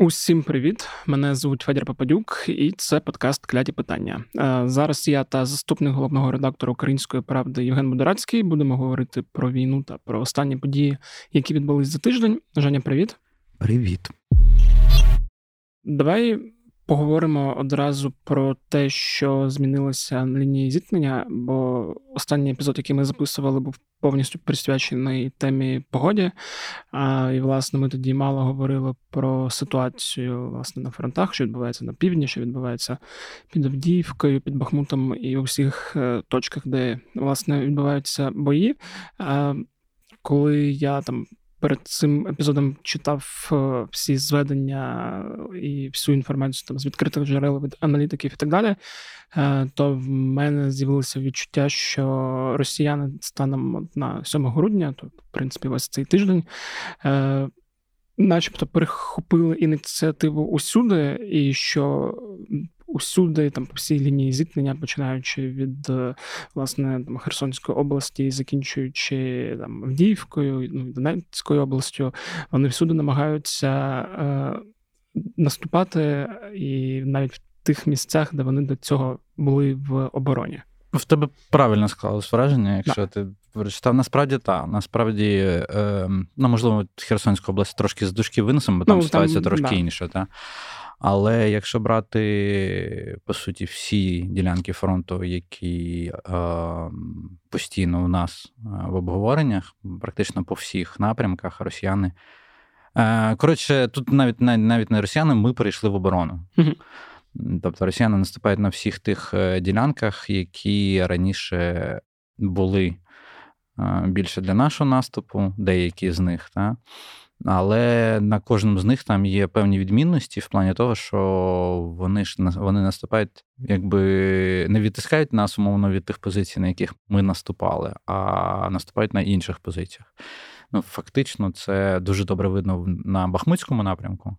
Усім привіт! Мене звуть Федір Пападюк, і це подкаст Кляті питання. Е, зараз я та заступник головного редактора Української правди Євген Будорацький будемо говорити про війну та про останні події, які відбулись за тиждень. Женя, привіт. Привіт. Давай Поговоримо одразу про те, що змінилося на лінії зіткнення, бо останній епізод, який ми записували, був повністю присвячений темі погоді. А, І, власне, ми тоді мало говорили про ситуацію власне на фронтах, що відбувається на півдні, що відбувається під Авдіївкою, під Бахмутом і у всіх е, точках, де власне відбуваються бої. А, Коли я там перед цим епізодом читав е, всі зведення і всю інформацію там з відкритих джерел від аналітиків і так далі, е, то в мене з'явилося відчуття, що росіяни станом на 7 грудня, то в принципі весь цей тиждень. Е, начебто перехопили ініціативу усюди, і що усюди, там по всій лінії зіткнення, починаючи від е, власне там, Херсонської області, закінчуючи там Авдіївкою, ну Донецькою областю, вони всюди намагаються е, наступати, і навіть в тих місцях, де вони до цього були в обороні. В тебе правильно склалось враження, якщо да. ти прочитав. Насправді так. Насправді, е, ну можливо, Херсонська область трошки з дужки винесемо, бо там ну, ситуація там, трошки да. інша. Та? Але якщо брати по суті всі ділянки фронту, які е, постійно у нас е, в обговореннях, практично по всіх напрямках росіяни. Е, коротше, тут навіть навіть не росіяни, ми перейшли в оборону. Тобто росіяни наступають на всіх тих е, ділянках, які раніше були е, більше для нашого наступу, деякі з них. Та? Але на кожному з них там є певні відмінності в плані того, що вони ж вони наступають, якби не відтискають нас умовно від тих позицій, на яких ми наступали, а наступають на інших позиціях. Ну, фактично, це дуже добре видно на Бахмутському напрямку.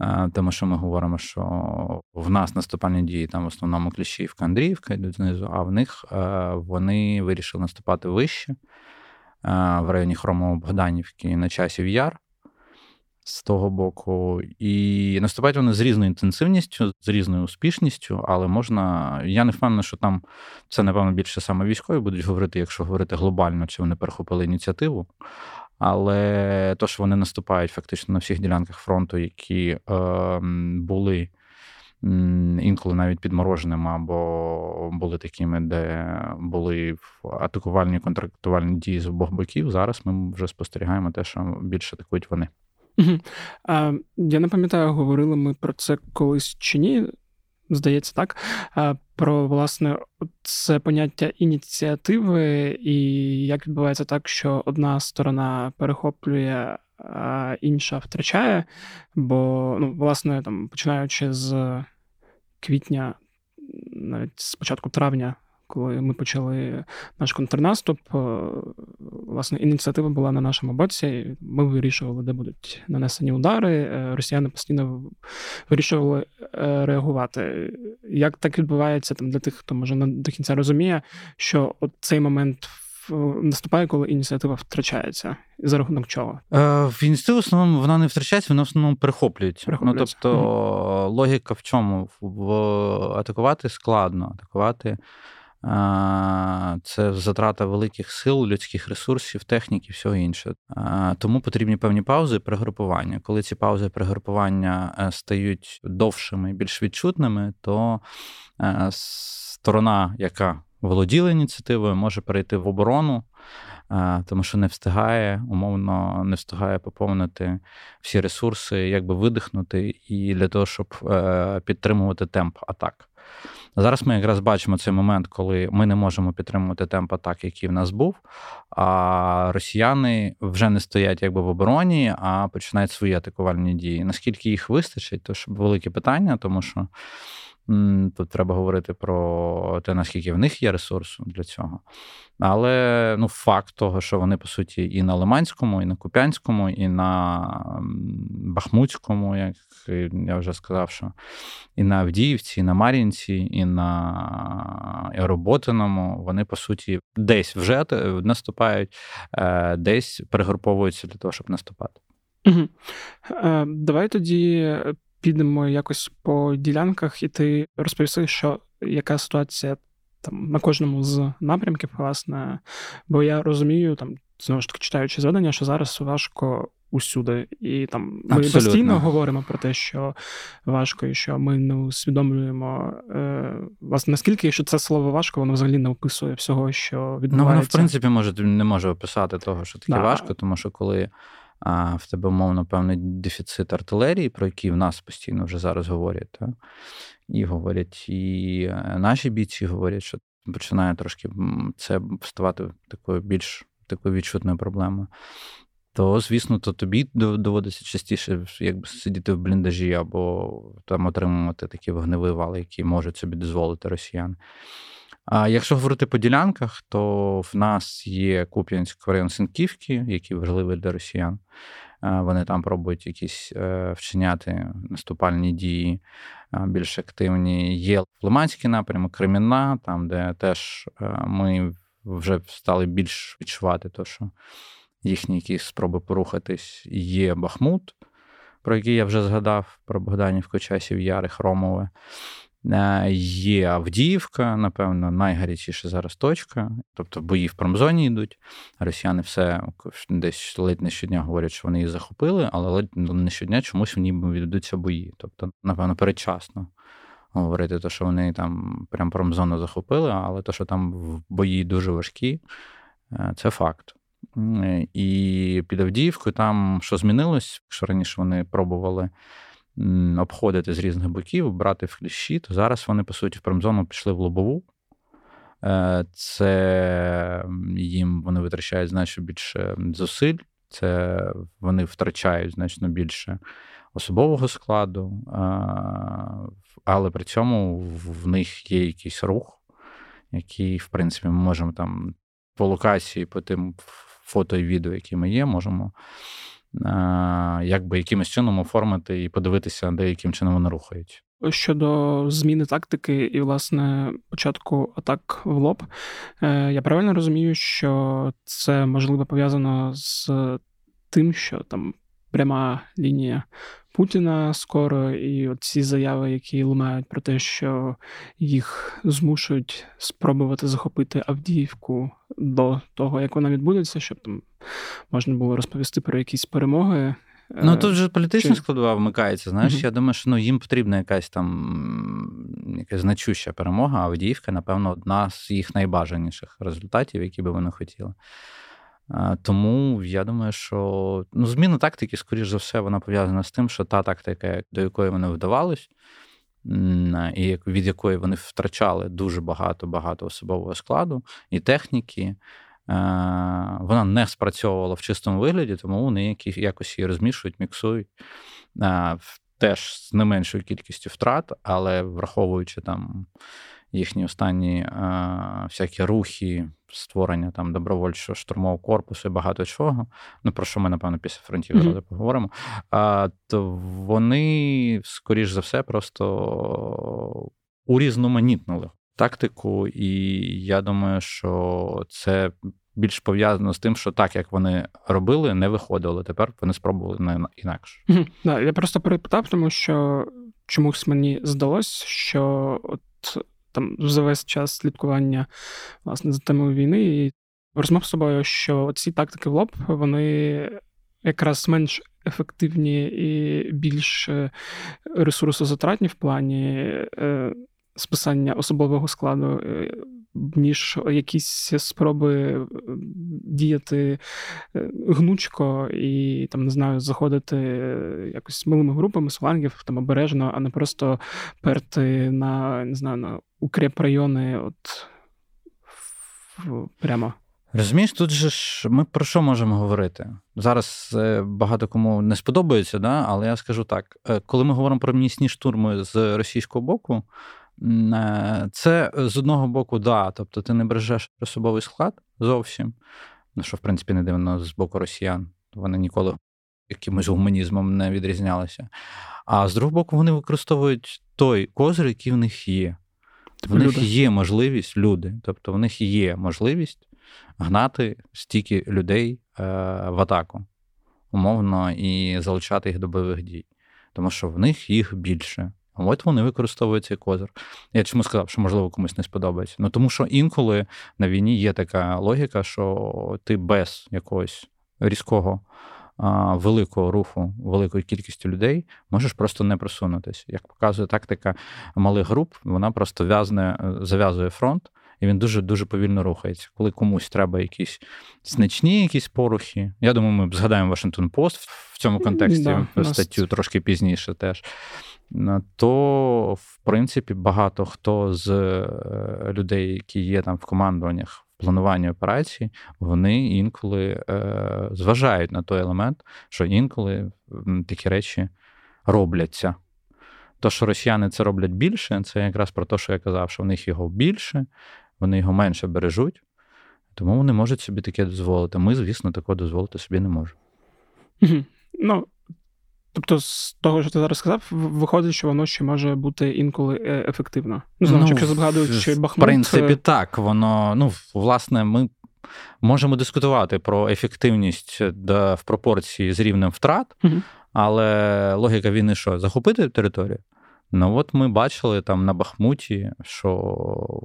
Е, тому що ми говоримо, що в нас наступальні дії там в основному Кліщівка, Андріївка йдуть знизу, а в них е, вони вирішили наступати вище е, в районі Хромово-Богданівки на часів Яр з того боку. І наступають вони з різною інтенсивністю, з різною успішністю, але можна. Я не впевнений, що там це, напевно, більше саме військові будуть говорити, якщо говорити глобально, чи вони перехопили ініціативу. Але то, що вони наступають фактично на всіх ділянках фронту, які е, були інколи навіть підмороженими, або були такими, де були атакувальні контрактувальні дії з обох боків. Зараз ми вже спостерігаємо те, що більше атакують вони. Я не пам'ятаю, говорили ми про це колись чи ні. Здається, так. Про власне це поняття ініціативи, і як відбувається так, що одна сторона перехоплює, а інша втрачає. Бо, ну, власне, там, починаючи з квітня, навіть з початку травня коли ми почали наш контрнаступ, е, власне, ініціатива була на нашому боці. Ми вирішували, де будуть нанесені удари. Е, росіяни постійно вирішували е, реагувати. Як так відбувається там для тих, хто може не до кінця розуміє, що от цей момент. Наступає, коли ініціатива втрачається. За рахунок чого? В ініціативу в основному вона не втрачається, вона в основному перехоплюється. Ну, Тобто mm логіка в чому? В атакувати складно, атакувати це затрата великих сил, людських ресурсів, техніки, всього інше. Тому потрібні певні паузи і перегрупування. Коли ці паузи і перегрупування е, стають довшими більш відчутними, то е, сторона, яка володіла ініціативою, може перейти в оборону. Тому що не встигає, умовно не встигає поповнити всі ресурси, якби видихнути, і для того, щоб е, підтримувати темп атак. Зараз ми якраз бачимо цей момент, коли ми не можемо підтримувати темп атак, який в нас був. А росіяни вже не стоять якби в обороні, а починають свої атакувальні дії. Наскільки їх вистачить, то ж велике питання, тому що. Тут треба говорити про те, наскільки в них є ресурсу для цього. Але ну, факт того, що вони, по суті, і на Лиманському, і на Куп'янському, і на Бахмутському, як я вже сказав, що і на Авдіївці, і на Мар'їнці, і на Роботиному, вони, по суті, десь вже наступають, е, десь перегруповуються для того, щоб наступати. Угу. Давай тоді підемо якось по ділянках, і ти розповіси, що яка ситуація там на кожному з напрямків, власне. Бо я розумію, там знову ж таки читаючи зведення, що зараз важко усюди. І там ми Абсолютно. постійно говоримо про те, що важко, і що ми не усвідомлюємо е, власне наскільки, що це слово важко, воно взагалі не описує всього, що відбувається. Ну, воно, в принципі, може не може описати того, що таке да. важко, тому що коли. А в тебе, умовно, певний дефіцит артилерії, про який в нас постійно вже зараз говорять. Так? І говорять, і е, наші бійці говорять, що починає трошки це ставати такою більш такою відчутною проблемою то, звісно, то тобі доводиться частіше якби сидіти в бліндажі або там отримувати такі вогневі вали, які можуть собі дозволити росіяни. А якщо говорити по ділянках, то в нас є Куп'янськ район Синківки, який важливий для росіян. Вони там пробують якісь е, вчиняти наступальні дії більш активні. Є Лиманський напрямок, Кремінна, там, де теж е, ми вже стали більш відчувати, то, що їхні якісь спроби порухатись. Є Бахмут, про який я вже згадав, про Богданівку, Часів Яри, Хромове. Е, є Авдіївка, напевно, найгарячіша зараз точка. Тобто бої в промзоні йдуть. Росіяни все десь ледь не щодня говорять, що вони її захопили, але ледь не щодня чомусь в ній ведуться бої. Тобто, напевно, передчасно говорити, то, що вони там прям промзону захопили, але то, що там бої дуже важкі, е, це факт. І під Авдіївкою там що змінилось, якщо раніше вони пробували обходити з різних боків, брати в кліщі, то зараз вони, по суті, в промзону пішли в лобову. Е, це їм вони витрачають значно більше зусиль, це вони втрачають значно більше особового складу, але при цьому в них є якийсь рух, який, в принципі, ми можемо там по локації, по тим фото і відео, які ми є, можемо якби якимось чином оформити і подивитися, де яким чином вони рухають. Щодо зміни тактики і, власне, початку атак в лоб, е, я правильно розумію, що це можливо пов'язано з тим, що там пряма лінія Путіна скоро, і от ці заяви, які лунають про те, що їх змушують спробувати захопити Авдіївку до того, як вона відбудеться, щоб там можна було розповісти про якісь перемоги. Ну е, тут же політична Чи... складова вмикається. Знаєш, mm-hmm. я думаю, що ну, їм потрібна якась там якась значуща перемога, а Авдіївка, напевно, одна з їх найбажаніших результатів, які би вони хотіли. Тому я думаю, що ну, зміна тактики, скоріш за все, вона пов'язана з тим, що та тактика, до якої вони вдавались, і від якої вони втрачали дуже багато багато особового складу і техніки, вона не спрацьовувала в чистому вигляді, тому вони якось її розмішують, міксують. Теж з не меншою кількістю втрат, але враховуючи там їхні останні а, всякі рухи, створення там добровольчого штурмового корпусу і багато чого. Ну про що ми, напевно, після фронтів mm-hmm. поговоримо. А, То вони, скоріш за все, просто урізноманітнили тактику, і я думаю, що це. Більш пов'язано з тим, що так, як вони робили, не виходило. Тепер вони спробували не інакше. Mm-hmm. Да, Я просто перепитав, тому що чомусь мені здалось, що от там за весь час слідкування власне за темою війни і розмов з собою, що ці тактики в лоб вони якраз менш ефективні і більш е, ресурсозатратні в плані е, списання особового складу. Е, ніж якісь спроби діяти гнучко і там не знаю, заходити якось малими групами з флангів там обережно, а не просто перти на не знаю на укріп райони, от прямо. Розумієш, тут же ж ми про що можемо говорити? Зараз е, багато кому не сподобається, да? але я скажу так: е, коли ми говоримо про місні штурми з російського боку, е, це з одного боку, да, тобто ти не бережеш особовий склад зовсім, ну що в принципі не дивно з боку росіян. Вони ніколи якимось гуманізмом не відрізнялися. А з другого боку, вони використовують той козир, який в них є. В них є можливість люди, тобто в них є можливість гнати стільки людей е, в атаку. умовно, і залучати їх до бойових дій, тому що в них їх більше. От вони використовують цей козир. Я чому сказав, що можливо комусь не сподобається. Ну тому що інколи на війні є така логіка, що ти без якогось різкого великого руху, великою кількістю людей можеш просто не просунутися. Як показує тактика малих груп, вона просто в'язне, зав'язує фронт. І він дуже дуже повільно рухається. Коли комусь треба якісь значні якісь порухи. Я думаю, ми згадаємо Вашингтон Пост в цьому контексті да, статтю нас... трошки пізніше теж. То, в принципі, багато хто з е, людей, які є там в командуваннях планування операцій, вони інколи е, зважають на той елемент, що інколи такі речі робляться. То, що росіяни це роблять більше, це якраз про те, що я казав, що в них його більше, вони його менше бережуть, тому вони можуть собі таке дозволити. Ми, звісно, такого дозволити собі не можемо. Ну, Тобто, з того, що ти зараз сказав, виходить, що воно ще може бути інколи е, ефективно. Ну, знову, ну, якщо згадуючи Бахмут... В принципі, е, так. Воно, ну, власне, ми можемо дискутувати про ефективність в пропорції з рівнем втрат, угу. але логіка війни, що захопити територію. Ну, от ми бачили там на Бахмуті, що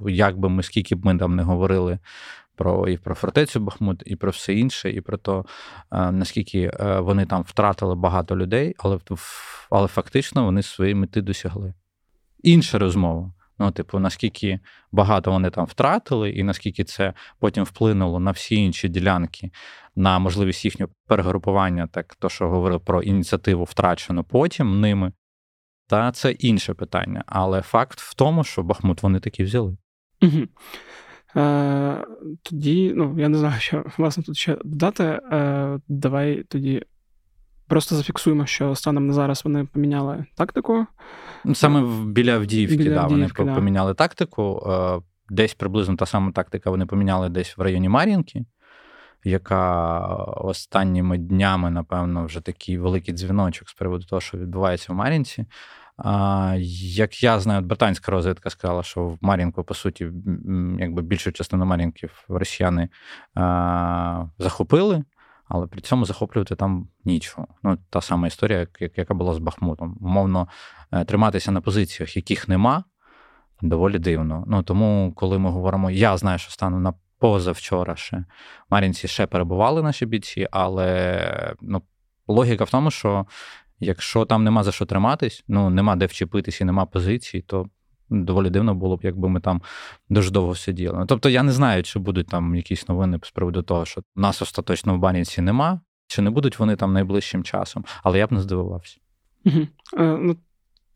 як би ми скільки б ми там не говорили про і про фортецю Бахмут, і про все інше, і про те, наскільки е, вони там втратили багато людей, але але фактично вони свої мети досягли. Інша розмова. Ну, типу, наскільки багато вони там втратили, і наскільки це потім вплинуло на всі інші ділянки, на можливість їхнього перегрупування, так то, що говорив про ініціативу, втрачену потім ними, та це інше питання. Але факт в тому, що Бахмут вони таки взяли. Угу. Е, Тоді, ну, я не знаю, що власне тут ще додати. Е, Давай тоді просто зафіксуємо, що станом на зараз вони поміняли тактику. Ну, саме біля Авдіївки, біля да, Авдіївки, вони да. поміняли тактику. Е, десь приблизно та сама тактика вони поміняли десь в районі Мар'їнки. Яка останніми днями, напевно, вже такий великий дзвіночок з приводу того, що відбувається в Мар'їнці. Як я знаю, британська розвідка сказала, що в Мар'їнку, по суті, якби більшу частину Мар'їнків росіяни захопили, але при цьому захоплювати там нічого. Ну, та сама історія, яка була з Бахмутом. Умовно, е, триматися на позиціях, яких нема, доволі дивно. Ну тому, коли ми говоримо, я знаю, що стану на позавчора ще Мар'їнці ще перебували наші бійці, але ну, логіка в тому, що Якщо там нема за що триматись, ну нема де вчепитись і нема позиції, то доволі дивно було б, якби ми там дуже довго сиділи. Ну, тобто я не знаю, чи будуть там якісь новини з приводу того, що нас остаточно в Баніці нема, чи не будуть вони там найближчим часом, але я б не здивувався. Е, ну,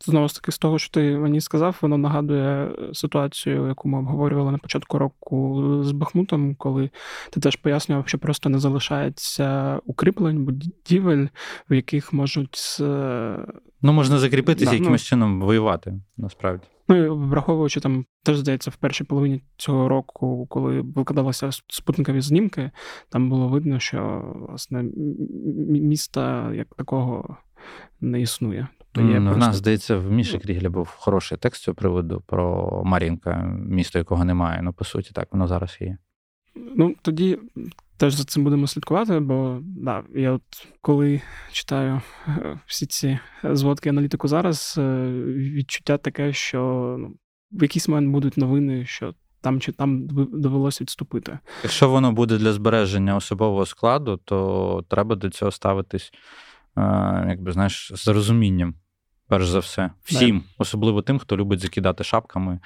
Знову ж таки, з того, що ти мені сказав, воно нагадує ситуацію, яку ми обговорювали на початку року з Бахмутом, коли ти теж пояснював, що просто не залишається укріплень, будівель, в яких можуть. Ну, можна закріпитися да, якимось ну, чином воювати, насправді. Ну, і враховуючи там, теж здається, в першій половині цього року, коли викладалися спутникові знімки, там було видно, що власне міста як такого не існує. Є просто... В нас, здається, в Міші Крігля був хороший текст цього приводу про Мар'їнка, місто, якого немає. Ну, по суті, так, воно зараз є. Ну, тоді теж за цим будемо слідкувати, бо да, я от коли читаю е, всі ці зводки аналітику зараз, е, відчуття таке, що ну, в якийсь момент будуть новини, що там чи там довелося відступити. Якщо воно буде для збереження особового складу, то треба до цього ставитись, якби знаєш, з розумінням перш за все, всім, особливо тим, хто любить закидати шапками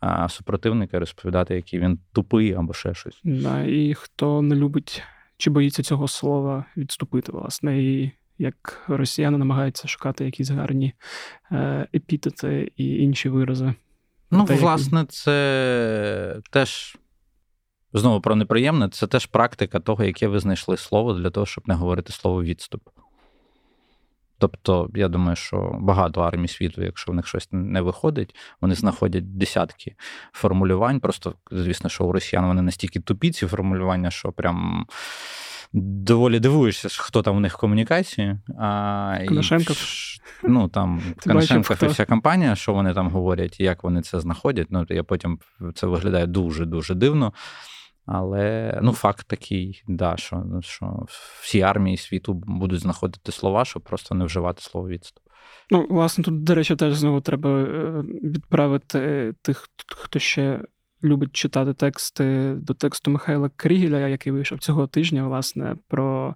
а, супротивника, розповідати, який він тупий або ще щось. Да, І хто не любить чи боїться цього слова відступити, власне. І як росіяни намагаються шукати якісь гарні е, епітети і інші вирази. Ну, Те, власне, це теж. Знову про неприємне, це теж практика того, яке ви знайшли слово для того, щоб не говорити слово відступ. Тобто, я думаю, що багато армій світу, якщо в них щось не виходить, вони знаходять десятки формулювань. Просто, звісно, що у росіян вони настільки тупі ці формулювання, що прям. Доволі дивуєшся, хто там у них в комунікації. А, Коношенко. І, ну, там, Коношенко і вся компанія, що вони там говорять, як вони це знаходять. Ну, я потім це виглядає дуже-дуже дивно. Але ну, факт такий, да, що що всі армії світу будуть знаходити слова, щоб просто не вживати слово відступ. Ну, власне, тут, до речі, теж знову треба е, відправити тих, хто ще любить читати тексти до тексту Михайла Крігеля, який вийшов цього тижня, власне, про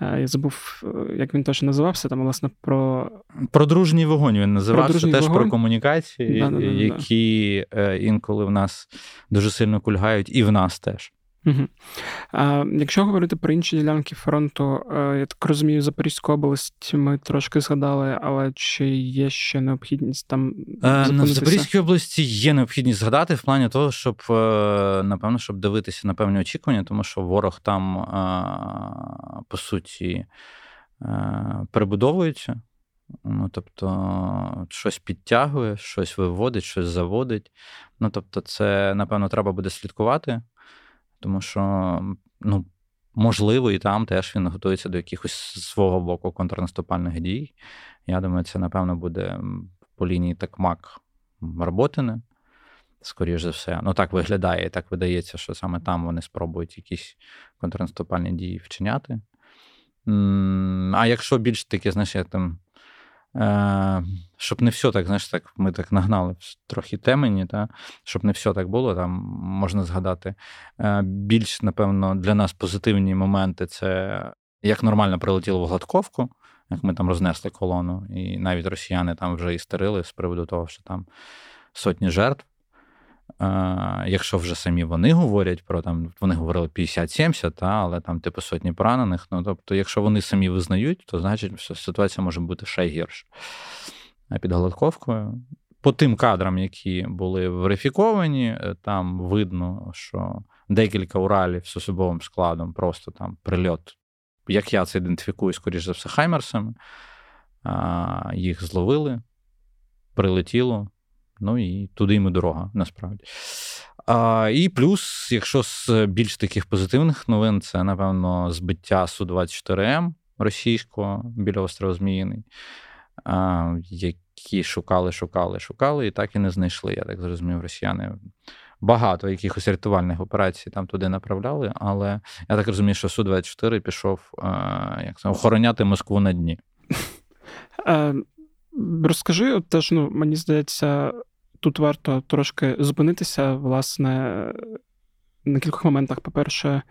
е, я забув, е, як він точно називався, там, власне, про Про дружній вогонь він називався теж вогонь. про комунікації, да, да, да, які інколи в нас дуже сильно кульгають, і в нас теж. Угу. А, Якщо говорити про інші ділянки фронту, е, я так розумію, Запорізьку область ми трошки згадали, але чи є ще необхідність там е, в Запорізькій області є необхідність згадати в плані того, щоб е, напевно щоб дивитися на певні очікування, тому що ворог там по суті перебудовується. Ну, тобто, щось підтягує, щось виводить, щось заводить. Ну, тобто, це, напевно, треба буде слідкувати тому що, ну, можливо, і там теж він готується до якихось свого боку контрнаступальних дій. Я думаю, це, напевно, буде по лінії Такмак Роботине, скоріш за все. Ну, так виглядає, так видається, що саме там вони спробують якісь контрнаступальні дії вчиняти. А якщо більш таке, знаєш, як там щоб не все так, знаєш, так ми так нагнали трохи темені, та, щоб не все так було, там можна згадати. Е, більш, напевно, для нас позитивні моменти це як нормально прилетіло в Гладковку, як ми там рознесли колону, і навіть росіяни там вже істерили з приводу того, що там сотні жертв. Якщо вже самі вони говорять про там, вони говорили 50-70, та, але там типу сотні поранених. Ну тобто, якщо вони самі визнають, то значить що ситуація може бути ще гірше. А під Голодковкою. По тим кадрам, які були верифіковані, е, там видно, що декілька Уралів з особовим складом просто там прильот, як я це ідентифікую, скоріш за все, Хаймерсами. Їх зловили, прилетіло. Ну і туди йому дорога, насправді. А, І плюс, якщо з більш таких позитивних новин, це, напевно, збиття Су-24М російського біля острова Зміїний, а, які шукали, шукали, шукали, і так і не знайшли. Я так зрозумів, росіяни. Багато якихось рятувальних операцій там туди направляли, але я так розумію, що Су-24 пішов як це, охороняти Москву на дні. Розкажи, теж, ну, мені здається, тут варто трошки зупинитися, власне, на кількох моментах. По-перше,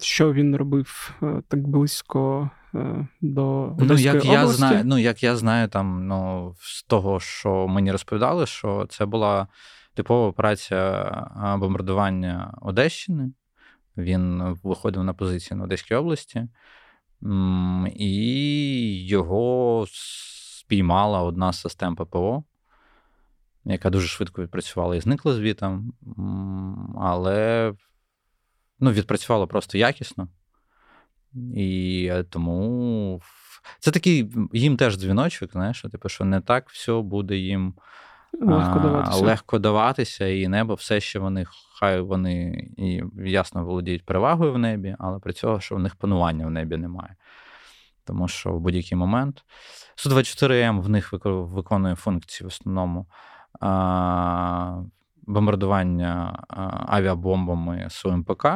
що він робив е, так близько е, до ну, як області. я знаю, ну, як я знаю, там ну, з того, що мені розповідали, що це була типова операція бомбардування Одещини. Він виходив на позицію на Одеській області, і його спіймала одна з систем ППО яка дуже швидко відпрацювала і зникла звітом, але ну, відпрацювала просто якісно. І тому це такий їм теж дзвіночок, знаєш, типу, що не так все буде їм легко даватися. легко даватися, і небо все ще вони, хай вони і ясно володіють перевагою в небі, але при цьому, що в них панування в небі немає. Тому що в будь-який момент Су-24М в них виконує функції в основному бомбардування авіабомбами з ОМПК.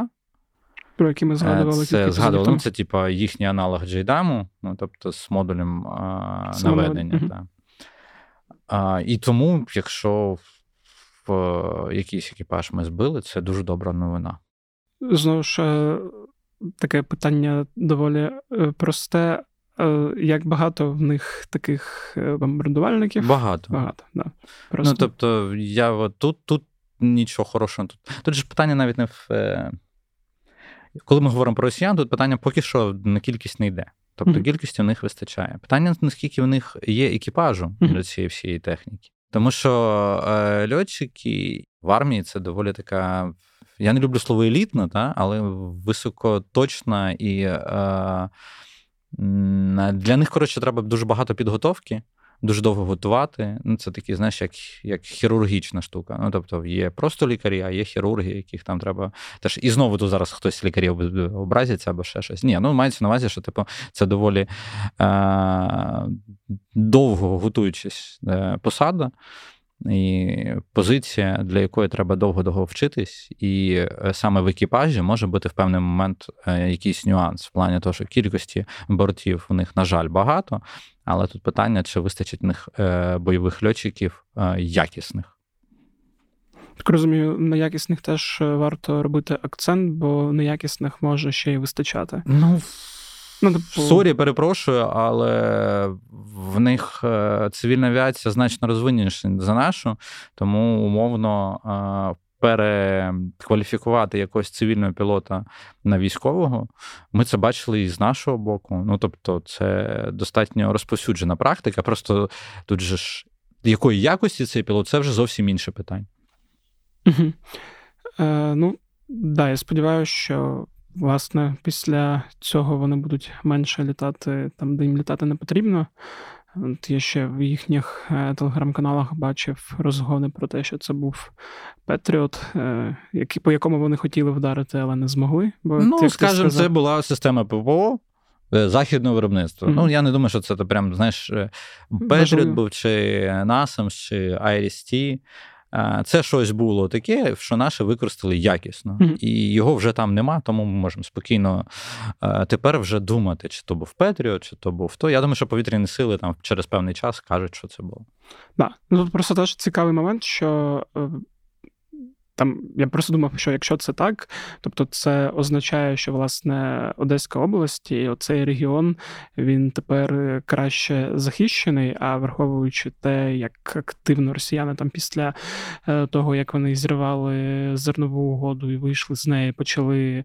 Про які ми згадували. Це згадували, ну, це типа їхній аналог Джейдаму, ну, тобто з модулем а, наведення. Угу. Так. А, І тому, якщо в якийсь екіпаж ми збили, це дуже добра новина. Знову ж е, таке питання доволі е, просте. Е, як багато в них таких е, бомбардувальників? Багато. Багато, да. Просто. Ну, тобто, я от тут тут нічого хорошого. Тут Тут ж питання навіть не в. Коли ми говоримо про росіян, тут питання поки що на кількість не йде. Тобто mm-hmm. кількості у них вистачає. Питання, наскільки в них є екіпажу mm-hmm. для цієї всієї техніки. Тому що е, льотчики в армії це доволі така. Я не люблю слово елітна, та, але високоточна і. Е, для них, коротше, треба дуже багато підготовки, дуже довго готувати. Ну, Це такі, знаєш, як як хірургічна штука. Ну, Тобто є просто лікарі, а є хірурги, яких там треба. Теж І знову тут зараз хтось лікарів образиться або ще щось. Ні, ну мається на увазі, що типу, це доволі е- довго готуючись е- посада. І позиція, для якої треба довго-довго вчитись, і е, саме в екіпажі може бути в певний момент е, якийсь нюанс в плані того, що кількості бортів у них, на жаль, багато. Але тут питання, чи вистачить них е, бойових льотчиків якісних. Так розумію, на якісних теж варто робити акцент, бо неякісних може ще й вистачати. Ну, Ну, типу... Сорі, перепрошую, але в них е, цивільна авіація значно розвиненіша за нашу, тому умовно е, перекваліфікувати якогось цивільного пілота на військового. Ми це бачили і з нашого боку. Ну тобто, це достатньо розповсюджена практика. Просто тут же ж якої якості цей пілот, це вже зовсім інше питання. Угу. Е, Ну, да, я сподіваюся, що власне, після цього вони будуть менше літати там, де їм літати не потрібно. От Я ще в їхніх е, телеграм-каналах бачив розгони про те, що це був Петріот, е, по якому вони хотіли вдарити, але не змогли. Бо, Ну, скажімо, це була система ППО. Е, західного виробництва. Mm-hmm. Ну, я не думаю, що це прям, знаєш, Петріот був, чи Насам, чи IRIS-T. Це щось було таке, що наше використали якісно, mm-hmm. і його вже там нема, тому ми можемо спокійно тепер вже думати, чи то був Петріо, чи то був то. Я думаю, що повітряні сили там через певний час кажуть, що це було. Да. Ну просто теж цікавий момент, що е, там я просто думав, що якщо це так, тобто це означає, що власне Одеська область і оцей регіон він тепер краще захищений, а враховуючи те, як активно росіяни там після е, того, як вони зірвали зернову угоду і вийшли з неї, почали.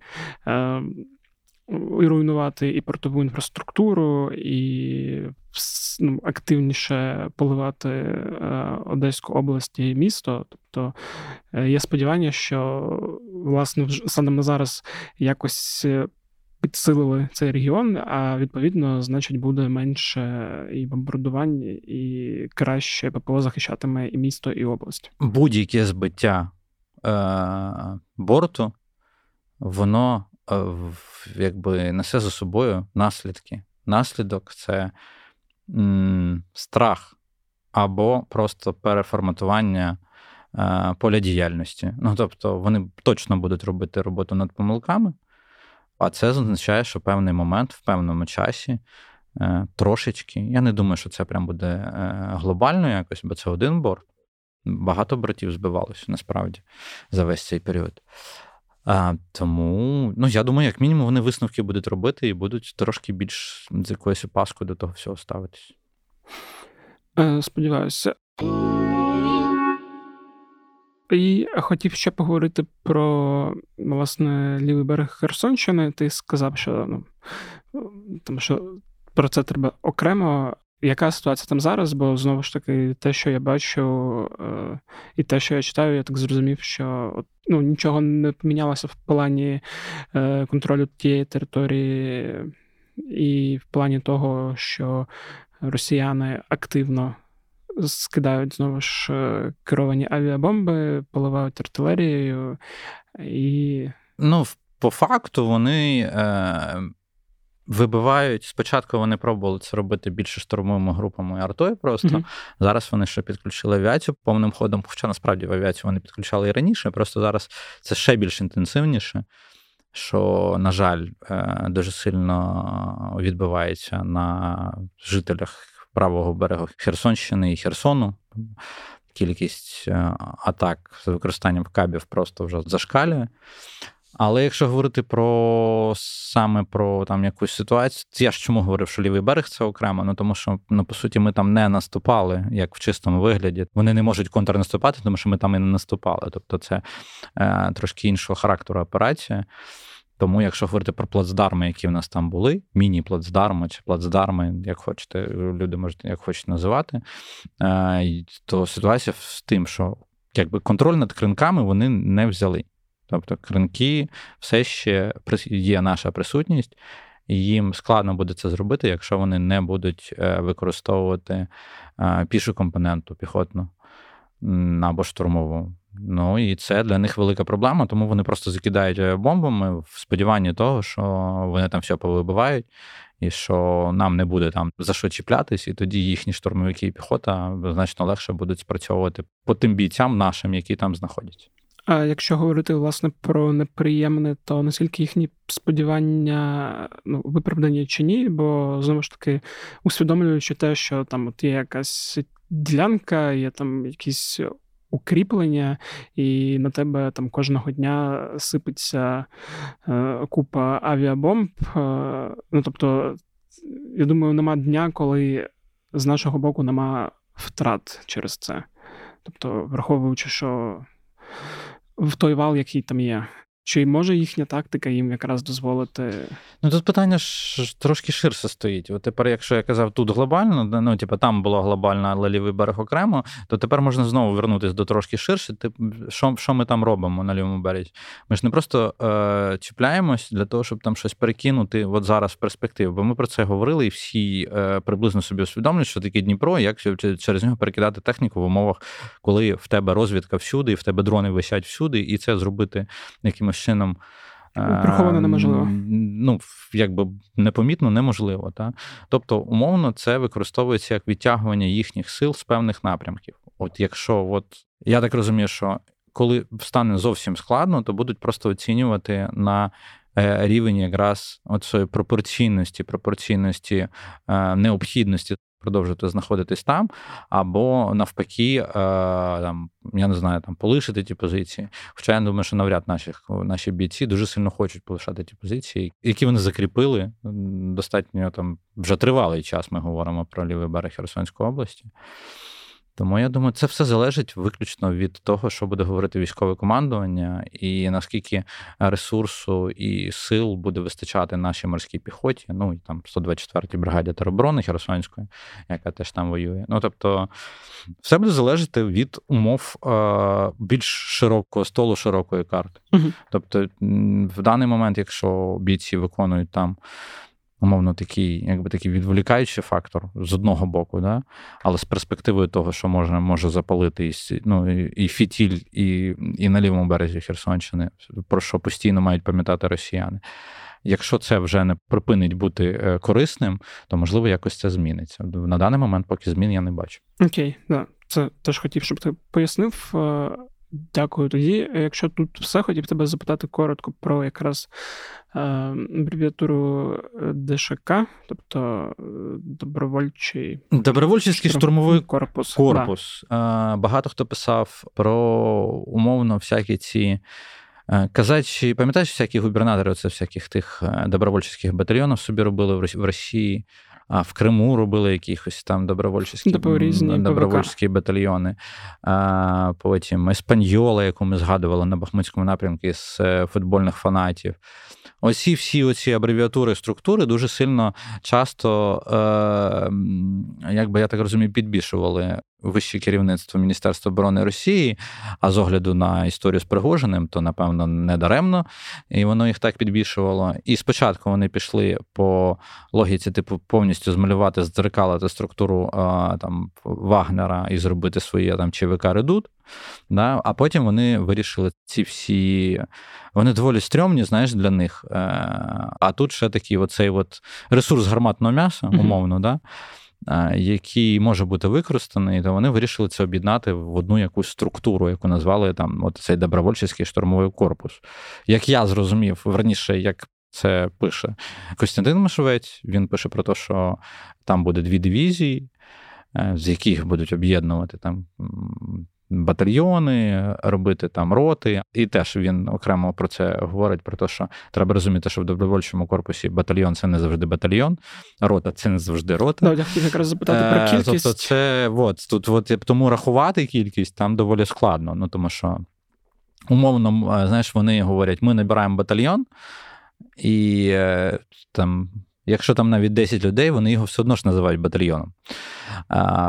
І руйнувати і портову інфраструктуру, і ну, активніше поливати е, Одеську область і місто. Тобто е, є сподівання, що власне саме зараз якось. Е, підсилили цей регіон, а відповідно, значить, буде менше і бомбардувань, і краще ППО захищатиме і місто, і область. Будь-яке збиття е- борту, воно якби несе за собою наслідки. Наслідок це страх або просто переформатування е, поля діяльності. Ну, тобто, вони точно будуть робити роботу над помилками, а це означає, що певний момент в певному часі. Е, трошечки. Я не думаю, що це прям буде е, глобально якось, бо це один борт. Багато братів збивалося насправді за весь цей період. А, Тому, ну я думаю, як мінімум, вони висновки будуть робити і будуть трошки більш з якоюсь опаскою до того всього ставитись. Е, сподіваюся. І хотів ще поговорити про власне лівий берег Херсонщини. Ти сказав, що ну, тому що про це треба окремо яка ситуація там зараз? Бо знову ж таки, те, що я бачу, е, і те, що я читаю, я так зрозумів, що ну, нічого не помінялося в плані е, контролю тієї території, і в плані того, що росіяни активно скидають знову ж е, керовані авіабомби, поливають артилерією і. Ну, по факту, вони. Е, Вибивають, спочатку вони пробували це робити більше штурмовими групами артою просто. Mm-hmm. Зараз вони ще підключили авіацію повним ходом, хоча насправді в авіацію вони підключали і раніше, просто зараз це ще більш інтенсивніше, що, на жаль, е, дуже сильно відбувається на жителях правого берегу Херсонщини і Херсону. Кількість е, атак з використанням кабів просто вже зашкалює. Але якщо говорити про саме про там якусь ситуацію, я ж чому говорив, що лівий берег це окремо, ну тому що ну по суті ми там не наступали, як в чистому вигляді. Вони не можуть контрнаступати, тому що ми там і не наступали. Тобто це е, трошки іншого характеру операція. Тому, якщо говорити про плацдарми, які в нас там були, міні-плацдарми чи плацдарми, як хочете, люди можуть як хочуть називати, е, то ситуація з тим, що якби контроль над кринками вони не взяли. Тобто кринки все ще є наша присутність, і їм складно буде це зробити, якщо вони не будуть е, використовувати е, пішу компоненту піхотну або штурмову. Ну і це для них велика проблема, тому вони просто закидають бомбами в сподіванні того, що вони там все повибивають, і що нам не буде там за що чіплятись, і тоді їхні штурмовики і піхота значно легше будуть спрацьовувати по тим бійцям нашим, які там знаходяться. А якщо говорити власне про неприємне, то наскільки їхні сподівання ну, виправдані чи ні? Бо знову ж таки усвідомлюючи те, що там от є якась ділянка, є там якісь укріплення, і на тебе там кожного дня сипеться е, купа авіабомб. Е, ну тобто, я думаю, нема дня, коли з нашого боку нема втрат через це. Тобто, враховуючи, що в той вал, який там є. Чи може їхня тактика їм якраз дозволити. Ну тут питання ж трошки ширше стоїть. От тепер, якщо я казав тут глобально, ну типу там була глобальна, але лівий берег окремо, то тепер можна знову вернутися до трошки ширше. Тип, що що ми там робимо на лівому березі? Ми ж не просто е, чіпляємось для того, щоб там щось перекинути от зараз в перспективу. Бо ми про це говорили, і всі е, приблизно собі усвідомлюють, що таке Дніпро, як через нього перекидати техніку в умовах, коли в тебе розвідка всюди, і в тебе дрони висять всюди, і це зробити якимось якимось чином. Приховано неможливо. Ну, якби непомітно неможливо. Та? Тобто, умовно, це використовується як відтягування їхніх сил з певних напрямків. От якщо, от я так розумію, що коли стане зовсім складно, то будуть просто оцінювати на е, рівень якраз цієї пропорційності, пропорційності е, необхідності продовжити знаходитись там, або навпаки, е, там, я не знаю, там полишити ті позиції. Хоча я думаю, що навряд наших, наші бійці дуже сильно хочуть полишати ті позиції, які вони закріпили достатньо там вже тривалий час. Ми говоримо про лівий берег Херсонської області. Тому я думаю, це все залежить виключно від того, що буде говорити військове командування, і наскільки ресурсу і сил буде вистачати нашій морській піхоті, ну і там 124-й бригаді тероборони Херсонської, яка теж там воює. Ну тобто, все буде залежати від умов е, більш широкого столу, широкої карти. Угу. Тобто, в даний момент, якщо бійці виконують там умовно такий, якби такий відволікаючий фактор з одного боку, да? але з перспективою того, що можна може запалити і, ну, і фітіль, і, і на лівому березі Херсонщини, про що постійно мають пам'ятати росіяни. Якщо це вже не припинить бути е, корисним, то можливо якось це зміниться. На даний момент, поки змін я не бачу. Окей, да. Це теж хотів, щоб ти пояснив. Е, Дякую тоді. Якщо тут все, хотів тебе запитати коротко про якраз е, абревіатуру е, ДШК, тобто е, добровольчий добровольчий штурмовий корпус. корпус. Да. Багато хто писав про умовно всякі ці. Казачі, пам'ятаєш, всякі губернатори, це всяких тих добровольчих батальйонів собі робили в Росії. А в Криму робили якісь там добровольчі добровольчі батальйони. А, Потім Еспаньола, яку ми згадували на Бахмутському напрямку з е, футбольних фанатів. Оці всі оці абревіатури структури дуже сильно часто, е, як би я так розумію, підбільшували вище керівництво Міністерства оборони Росії, а з огляду на історію з Пригожиним, то напевно не даремно, і воно їх так підбільшувало. І спочатку вони пішли по логіці, типу, повністю змалювати, здзеркалити структуру там Вагнера і зробити своє там ЧВК Редут. Да? А потім вони вирішили ці всі. Вони доволі стрьомні, знаєш, для них. Е, а тут ще такий оцей от ресурс гарматного м'яса, умовно, mm-hmm. да? Який може бути використаний, то вони вирішили це об'єднати в одну якусь структуру, яку назвали там от цей добровольчий штурмовий корпус. Як я зрозумів, верніше, як це пише Костянтин Мишовець, він пише про те, що там буде дві дивізії, е, з яких будуть об'єднувати там батальйони, робити там роти. І теж він окремо про це говорить: про те, що треба розуміти, що в добровольчому корпусі батальйон це не завжди батальйон, рота це не завжди рота. Да, я хотів якраз запитати про е, кількість. Тобто, це от тут, от тому рахувати кількість там доволі складно. Ну тому що умовно, е, знаєш, вони говорять: ми набираємо батальйон, і е, там Якщо там навіть 10 людей, вони його все одно ж називають батальйоном.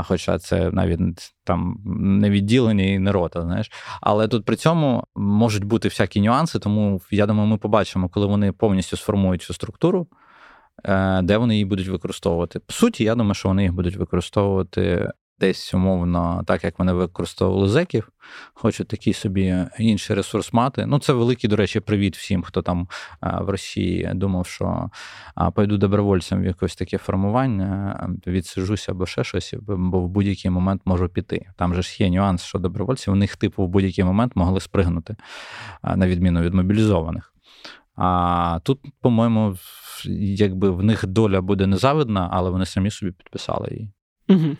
Хоча це навіть там не відділення і не рота, знаєш. Але тут при цьому можуть бути всякі нюанси, тому я думаю, ми побачимо, коли вони повністю сформують цю структуру, е, де вони її будуть використовувати. По суті, я думаю, що вони їх будуть використовувати десь умовно, так як вони використовували зеків, хочуть такий собі інший ресурс мати. Ну, це великий, до речі, привіт всім, хто там в Росії думав, що пойду добровольцем в якесь таке формування, відсижуся або ще щось, бо в будь-який момент можу піти. Там же ж є нюанс, що добровольці у них, типу, в будь-який момент могли спригнути, на відміну від мобілізованих. А тут, по-моєму, якби в них доля буде незавидна, але вони самі собі підписали її. Угу.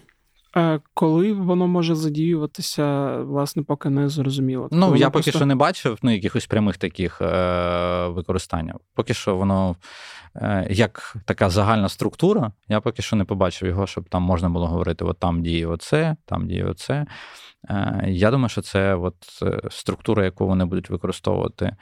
А коли воно може задіюватися, власне, поки не зрозуміло. Ну, воно я поки що не бачив ну, якихось прямих таких е- використання. Поки що воно е- як така загальна структура, я поки що не побачив його, щоб там можна було говорити: от там діє оце, там діє оце. Е- Я думаю, що це от е, структура, яку вони будуть використовувати.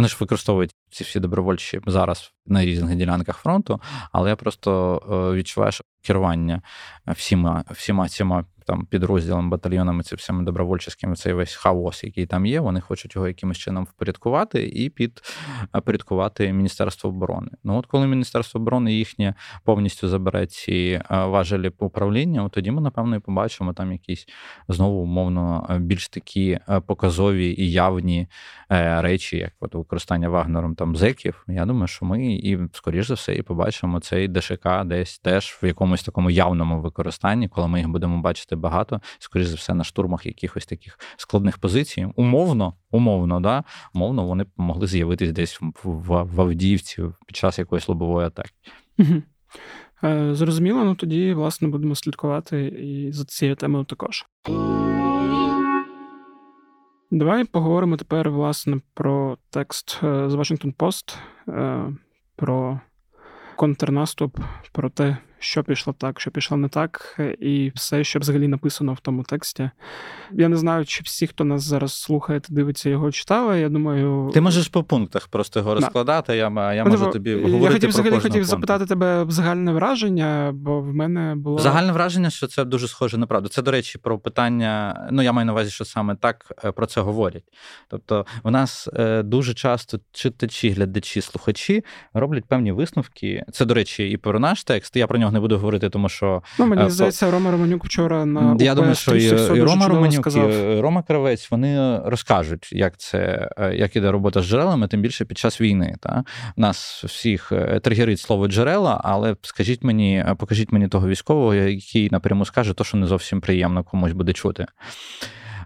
Вони ж використовують ці всі добровольчі зараз на різних ділянках фронту, але я просто е, відчуваю, що керування всіма всіма цими там підрозділами, батальйонами, цими всіми добровольчими, цей весь хаос, який там є. Вони хочуть його якимось чином впорядкувати і підпорядкувати Міністерство оборони. Ну от коли Міністерство оборони їхнє повністю забере ці е, важелі управління, от тоді ми, напевно, і побачимо там якісь знову умовно е, більш такі показові і явні речі, як от використання Вагнером там зеків, я думаю, що ми і, скоріш за все, і побачимо цей ДШК десь теж в якомусь такому явному використанні, коли ми їх будемо бачити багато, скоріш за все, на штурмах якихось таких складних позицій. Умовно, умовно, да, умовно, вони могли з'явитись десь в, в, Авдіївці під час якоїсь лобової атаки. Угу. Зрозуміло, ну тоді, власне, будемо слідкувати і за цією темою також. Давай поговоримо тепер, власне, про текст е, з Washington Post, е, про контрнаступ, про те, що пішло так, що пішло не так, і все, що взагалі написано в тому тексті. Я не знаю, чи всі, хто нас зараз слухає, дивиться його, читали. Я думаю, ти можеш по пунктах просто його розкладати. Я я можу тобі говорити Я хотів взагалі хотів запитати тебе загальне враження, бо в мене було загальне враження, що це дуже схоже на правду. Це, до речі, про питання. Ну я маю на увазі, що саме так е, про це говорять. Тобто, в нас е, дуже часто читачі, глядачі, слухачі роблять певні висновки. Це, до речі, і про наш текст. Я про нього не буду говорити, тому що ну мені е, здається, Рома Романюк вчора на я думаю, що і, і Рома Романюк, сказав. і Рома Кравець вони розкажуть, як це е, як іде робота з джерелами, тим більше під час війни. Та нас всіх е, тригерить слово джерела, але скажіть мені, покажіть мені того військового, який напряму скаже, то що не зовсім приємно комусь буде чути.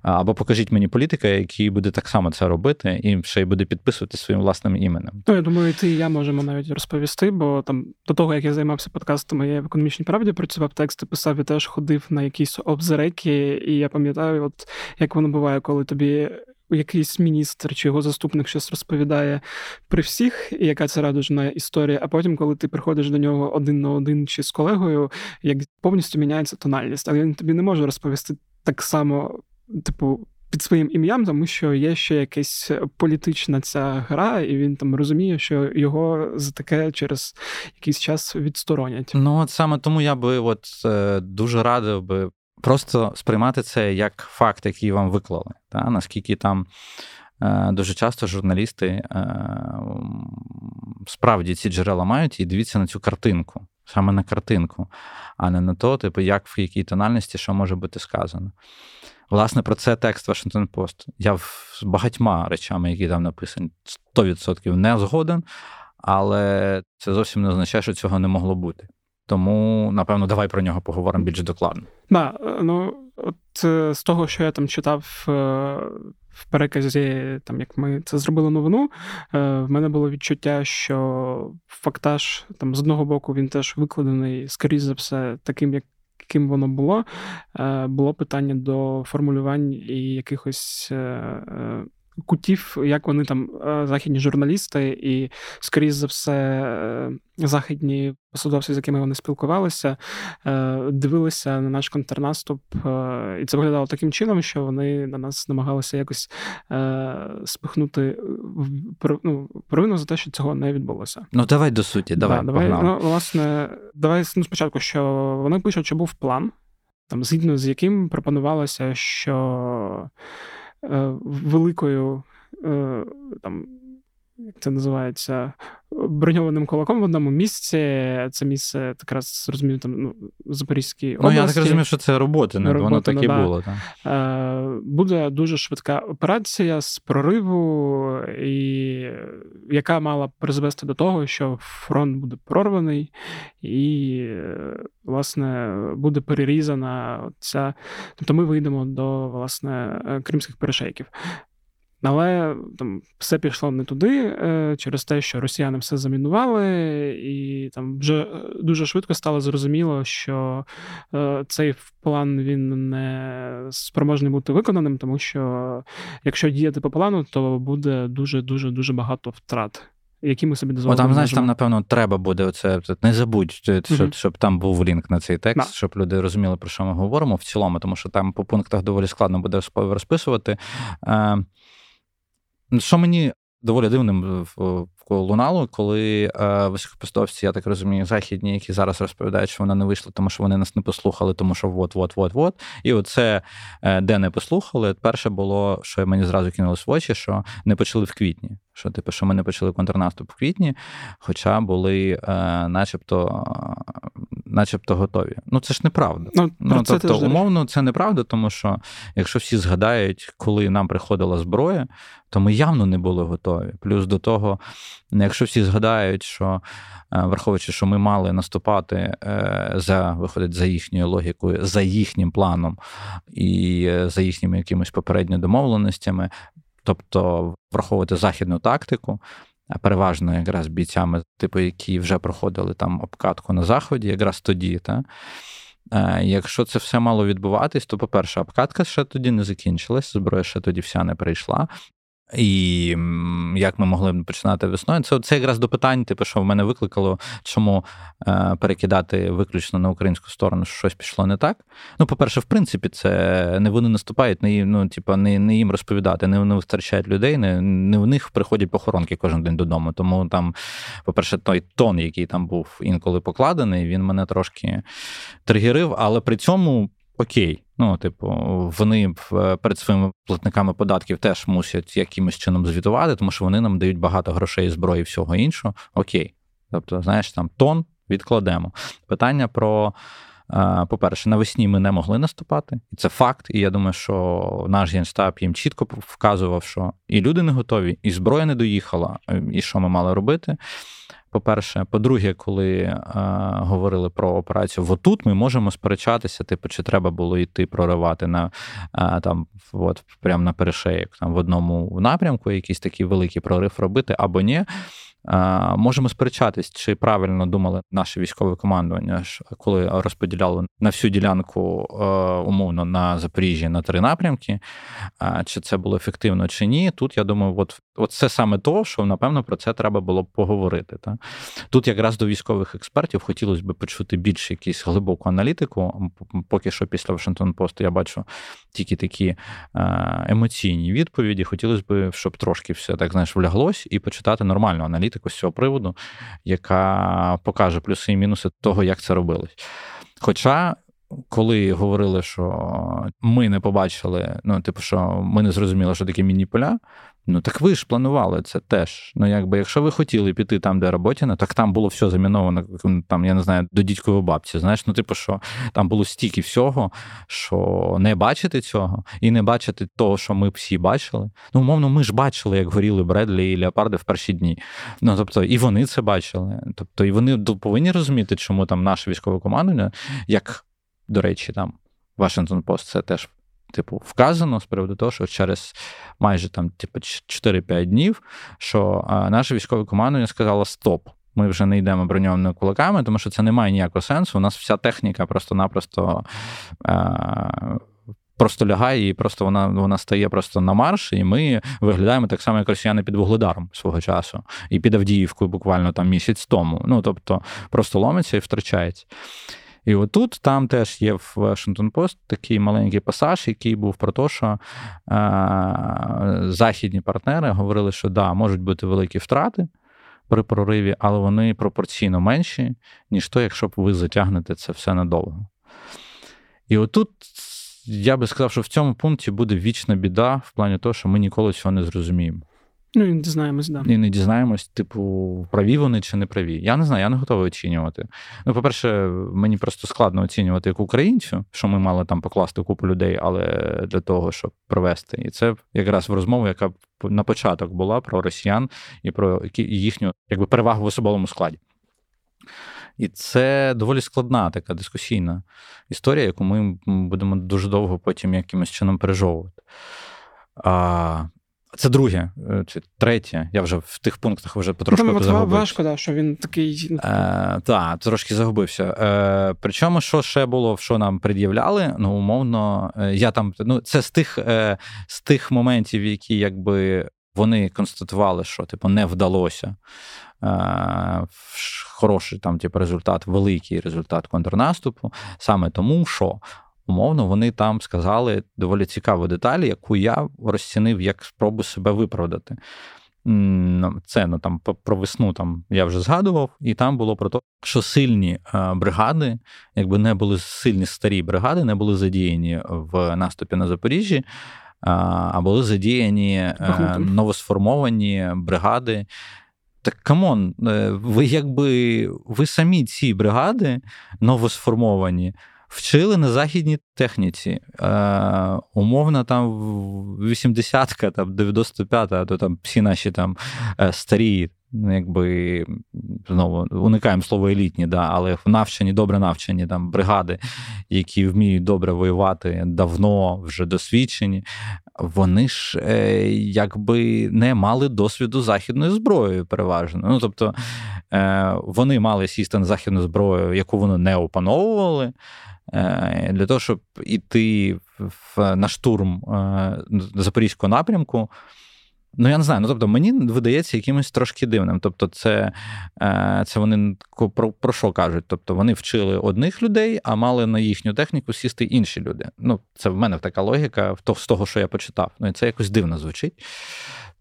Або покажіть мені політика, який буде так само це робити, і ще й буде підписувати своїм власним іменем. Ну, я думаю, ти і я можемо навіть розповісти, бо там до того, як я займався подкастами, я в економічній правді працював тексти, писав і теж ходив на якісь обзереки, і я пам'ятаю, от як воно буває, коли тобі. Якийсь міністр чи його заступник щось розповідає при всіх, і яка це радужна історія. А потім, коли ти приходиш до нього один на один чи з колегою, як повністю міняється тональність, але він тобі не може розповісти так само типу, під своїм ім'ям, тому що є ще якась політична ця гра, і він там розуміє, що його за таке через якийсь час відсторонять. Ну от саме тому я би от е, дуже радив би просто сприймати це як факт, який вам виклали. Та? Наскільки там. Е, дуже часто журналісти е, справді ці джерела мають і дивіться на цю картинку, саме на картинку, а не на то, типу, як в якій тональності що може бути сказано. Власне, про це текст Washington Post. Я з багатьма речами, які там написані, 100% не згоден, але це зовсім не означає, що цього не могло бути. Тому, напевно, давай про нього поговоримо більш докладно. Да, ну от е, з того, що я там читав е, в переказі, там як ми це зробили новину, е, в мене було відчуття, що фактаж там з одного боку він теж викладений, скоріш за все, таким, як яким воно було, е, було питання до формулювань і якихось е, е, кутів, як вони там, західні журналісти, і, скоріш за все, західні посадовці, з якими вони спілкувалися, дивилися на наш контрнаступ, і це виглядало таким чином, що вони на нас намагалися якось спихнути ну, провину за те, що цього не відбулося. Ну, давай до суті, давай. Да, давай ну, власне, давай ну, спочатку, що вони пишуть, що був план, там, згідно з яким пропонувалося, що. Е, великою е, там. Як це називається, броньованим кулаком в одному місці. Це місце якраз розумію, там ну, Запорізькій області. Ну, я так розумію, що це роботи, не воно так і було. Так. Е, буде дуже швидка операція з прориву, і яка мала призвести до того, що фронт буде прорваний, і, власне, буде перерізана ця. Тобто ми вийдемо до власне кримських перешейків. Але там все пішло не туди е, через те, що росіяни все замінували, і там вже е, дуже швидко стало зрозуміло, що е, цей план він не спроможний бути виконаним, тому що якщо діяти по плану, то буде дуже дуже дуже багато втрат. Які ми собі дозволимо. О, там, знаєш, там, напевно, треба буде оце. Не забудь, щоб uh-huh. щоб там був лінк на цей текст, да. щоб люди розуміли, про що ми говоримо в цілому, тому що там по пунктах доволі складно буде розписувати. Що мені доволі дивним лунало, коли е, високопостовці, я так розумію, західні, які зараз розповідають, що вони не вийшли, тому що вони нас не послухали, тому що вот, вот, вот, вот. І оце е, де не послухали. Перше було, що мені зразу кинулось в очі, що не почали в квітні. Що, типу, що ми не почали контрнаступ в квітні, хоча були е, начебто начебто готові. Ну це ж неправда. Ну, ну це Тобто, умовно, це неправда, тому що якщо всі згадають, коли нам приходила зброя, то ми явно не були готові. Плюс до того, якщо всі згадають, що е, враховуючи, що ми мали наступати е, за виходить за їхньою логікою, за їхнім планом і е, за їхніми якимись попередніми домовленостями, тобто враховувати західну тактику. Переважно якраз бійцями, типу, які вже проходили там обкатку на заході, якраз тоді. Та? Якщо це все мало відбуватись, то, по-перше, обкатка ще тоді не закінчилась, зброя ще тоді вся не прийшла. І як ми могли б починати весною, це це якраз до питань, типу, що в мене викликало, чому е, перекидати виключно на українську сторону, що щось пішло не так. Ну, по-перше, в принципі, це не вони наступають, не ну, типу, не, не їм розповідати, не вони втрачають людей, не, не в них приходять похоронки кожен день додому. Тому там, по-перше, той тон, який там був інколи покладений, він мене трошки тригерив, але при цьому окей. Ну, типу, вони е, перед своїми платниками податків теж мусять якимось чином звітувати, тому що вони нам дають багато грошей, зброї і всього іншого. Окей. Тобто, знаєш, там тон відкладемо. Питання про. Е, по-перше, навесні ми не могли наступати, і це факт. І я думаю, що наш генштаб їм чітко вказував, що і люди не готові, і зброя не доїхала, і що ми мали робити. По-перше, по-друге, коли е, говорили про операцію, отут ми можемо сперечатися, типу, чи треба було йти проривати на а, там, от прямо на перешеєк, там в одному напрямку, якийсь такий великий прорив робити або ні. Можемо сперечатись, чи правильно думали наше військове командування, коли розподіляли на всю ділянку е, умовно на Запоріжжі на три напрямки, чи це було ефективно чи ні. Тут я думаю, от, от це саме то, що напевно про це треба було б поговорити. Та? Тут якраз до військових експертів хотілося б почути більш якусь глибоку аналітику. Поки що після Вашингтон Посту я бачу тільки такі е, емоційні відповіді. Хотілося б, щоб трошки все так знаєш вляглось і почитати нормальну аналітику з цього приводу, яка покаже плюси і мінуси того, як це робилось. Хоча. Коли говорили, що ми не побачили, ну, типу, що ми не зрозуміли, що таке міні-поля, Ну так ви ж планували це теж. Ну, якби якщо ви хотіли піти там, де Роботіна, так там було все заміновано, там, я не знаю, до дідькової бабці. Знаєш, ну, типу, що там було стільки всього, що не бачити цього і не бачити того, що ми всі бачили. Ну, умовно, ми ж бачили, як горіли Бредлі і Леопарди в перші дні. Ну, тобто, і вони це бачили. Тобто, і вони повинні розуміти, чому там наше військове командування, як, до речі, там Вашингтон Пост це теж типу, вказано з приводу того, що через майже там, типу, 4-5 днів, що а, наше військове командування сказало Стоп. Ми вже не йдемо броньованими кулаками, тому що це не має ніякого сенсу. У нас вся техніка просто-напросто е- просто лягає, і просто вона вона стає просто на марш, і ми виглядаємо так само, як росіяни під Вугледаром свого часу, і під Авдіївкою буквально там місяць тому. Ну тобто просто ломиться і втрачається. І отут там теж є в Washington Post такий маленький пасаж, який був про те, що е, західні партнери говорили, що да, можуть бути великі втрати при прориві, але вони пропорційно менші, ніж то, якщо б ви затягнете це все надовго. І отут. Я би сказав, що в цьому пункті буде вічна біда в плані того, що ми ніколи цього не зрозуміємо. Ну, і не дізнаємось, да. І не дізнаємось, типу, праві вони чи не праві. Я не знаю, я не готовий оцінювати. Ну, по-перше, мені просто складно оцінювати як українцю, що ми мали там покласти купу людей, але для того, щоб провести. І це якраз в розмову, яка на початок була про росіян і про їхню якби перевагу в особовому складі. І це доволі складна така дискусійна історія, яку ми будемо дуже довго потім якимось чином пережовувати. А, Це друге е, чи третє. Я вже в тих пунктах вже потрошку Там, загубився. Важко, да, що він такий. Ну, е, Так, трошки загубився. Е, Причому, що ще було, що нам пред'являли, ну, умовно, е, я там, ну, це з тих, е, з тих моментів, які якби. Вони констатували, що типу не вдалося е, хороший там, типу, результат, великий результат контрнаступу, саме тому, що умовно вони там сказали доволі цікаву деталь, яку я розцінив як спробу себе виправдати. Ну, це ну, там про весну там я вже згадував, і там було про те, що сильні е, бригади, якби не були сильні старі бригади, не були задіяні в наступі на Запоріжжі, е, а були задіяні е, новосформовані бригади. Так come on, ви якби ви самі ці бригади новосформовані вчили на західній техніці. Е, Умовно, там 80-ка, там 95-та, то там всі наші там е, старі. Якби знову уникаємо слово елітні, да, але навчені, добре навчені там бригади, які вміють добре воювати давно, вже досвідчені, вони ж е, якби не мали досвіду західною зброєю, переважно. Ну тобто вони мали сісти на західну зброю, яку вони не опановували. Е, для того, щоб іти в, на штурм е, Запорізького напрямку. Ну, я не знаю. Ну, тобто, мені видається якимось трошки дивним. Тобто, це е, це вони про про що кажуть? Тобто вони вчили одних людей, а мали на їхню техніку сісти інші люди. Ну, це в мене така логіка з того, що я почитав. Ну і це якось дивно звучить.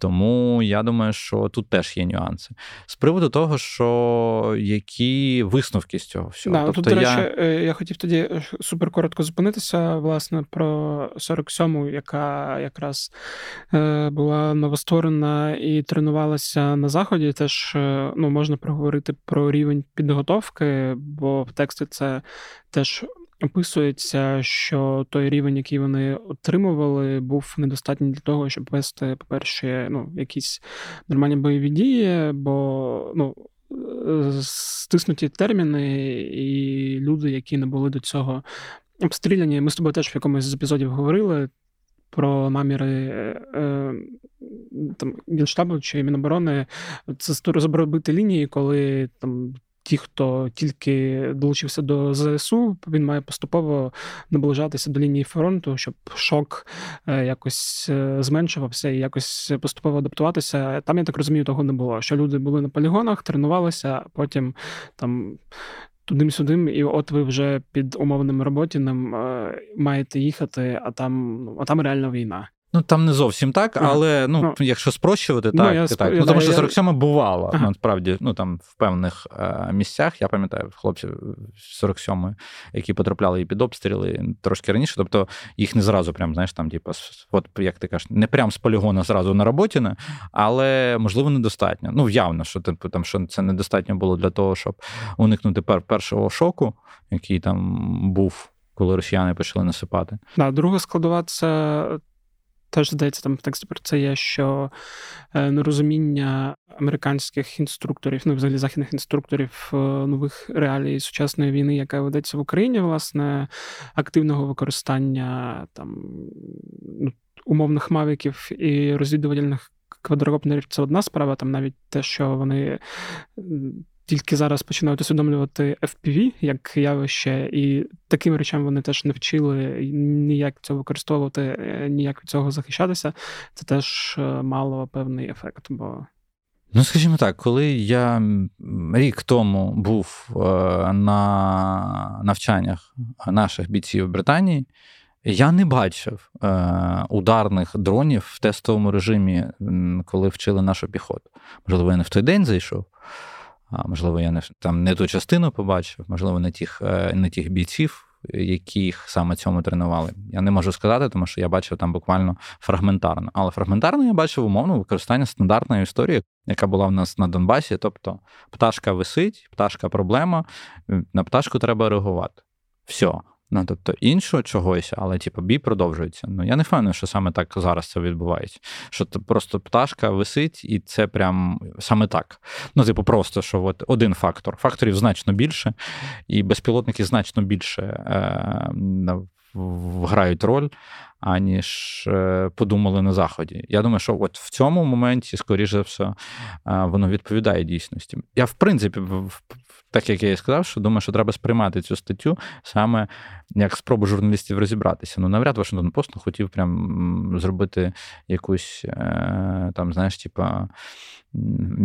Тому я думаю, що тут теж є нюанси. З приводу того, що які висновки з цього всього. Да, тобто, Тут, до речі, я... Е, я хотів тоді е, суперкоротко зупинитися, власне, про 47-му, яка якраз е, була новостворена і тренувалася на заході. Теж ну, можна проговорити про рівень підготовки, бо в тексті це теж описується, що той рівень, який вони отримували, був недостатній для того, щоб вести, по-перше, ну, якісь нормальні бойові дії, бо ну. Стиснуті терміни, і люди, які не були до цього обстріляні. Ми з тобою теж в якомусь з епізодів говорили про наміри е, там Генштабу чи Міноборони це розробити лінії, коли там ті, хто тільки долучився до ЗСУ, він має поступово наближатися до лінії фронту, щоб шок е, якось е, зменшувався і якось поступово адаптуватися. Там я так розумію, того не було. Що люди були на полігонах, тренувалися, потім там. Тудим-сюдим, і от ви вже під умовним роботіним е, маєте їхати, а там ну, а там реальна війна. Ну там не зовсім так, але ну, ну якщо спрощувати, ну, так. Я, так. Ну, Тому що 47 бувало. Ага. Насправді, ну там в певних е, місцях, я пам'ятаю, хлопців 47 які потрапляли і під обстріли трошки раніше. Тобто їх не зразу, прям, знаєш, там, типу, от як ти кажеш, не прям з полігона зразу на роботі, але можливо недостатньо. Ну, явно, що типу, там що це недостатньо було для того, щоб уникнути пер першого шоку, який там був. Коли росіяни почали насипати, да, друга складова це Теж здається, там в тексті про це є, що е, нерозуміння американських інструкторів, ну взагалі західних інструкторів е, нових реалій сучасної війни, яка ведеться в Україні, власне, активного використання там ну, умовних мавіків і розвідувальних квадрокоптерів це одна справа, там навіть те, що вони тільки зараз починають усвідомлювати FPV як явище, і таким речам вони теж не вчили ніяк цього використовувати, е, ніяк від цього захищатися. Це теж е, мало певний ефект. бо... Ну, скажімо так, коли я рік тому був е, на навчаннях наших бійців в Британії, я не бачив ударних дронів в тестовому режимі, коли вчили нашу піхоту. Можливо, я не в той день зайшов, можливо, я не там не ту частину побачив, можливо, не тих е, не тих бійців яких саме цьому тренували. Я не можу сказати, тому що я бачив там буквально фрагментарно. Але фрагментарно я бачив умовно використання стандартної історії, яка була в нас на Донбасі. Тобто пташка висить, пташка проблема, на пташку треба реагувати. Все. Ну, тобто іншого чогось, але типу, бій продовжується. Ну я не впевнений, що саме так зараз це відбувається. Що це просто пташка висить, і це прям саме так. Ну, типу, просто що от один фактор. Факторів значно більше, і безпілотники значно більше е, грають роль, аніж е, подумали на заході. Я думаю, що от в цьому моменті, скоріше за все, е, воно відповідає дійсності. Я, в принципі, так як я і сказав, що думаю, що треба сприймати цю статтю саме як спробу журналістів розібратися. Ну, навряд Вашингтон Пост хотів прям зробити якусь е, там, знаєш, типа.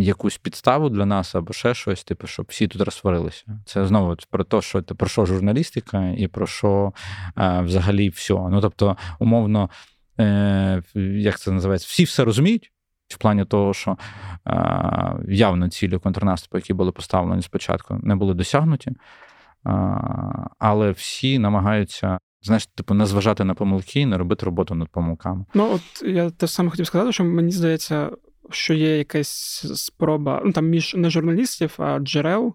Якусь підставу для нас або ще щось, типу, щоб всі тут розсварилися. Це знову про те, що про що журналістика і про що е, взагалі все. Ну тобто, умовно, е, як це називається, всі все розуміють, в плані того, що е, явно цілі контрнаступу, які були поставлені спочатку, не були досягнуті, е, але всі намагаються. Знаєш, типу, не зважати на помилки і не робити роботу над помилками. Ну, от я те саме хотів сказати, що мені здається, що є якась спроба ну там між не журналістів, а джерел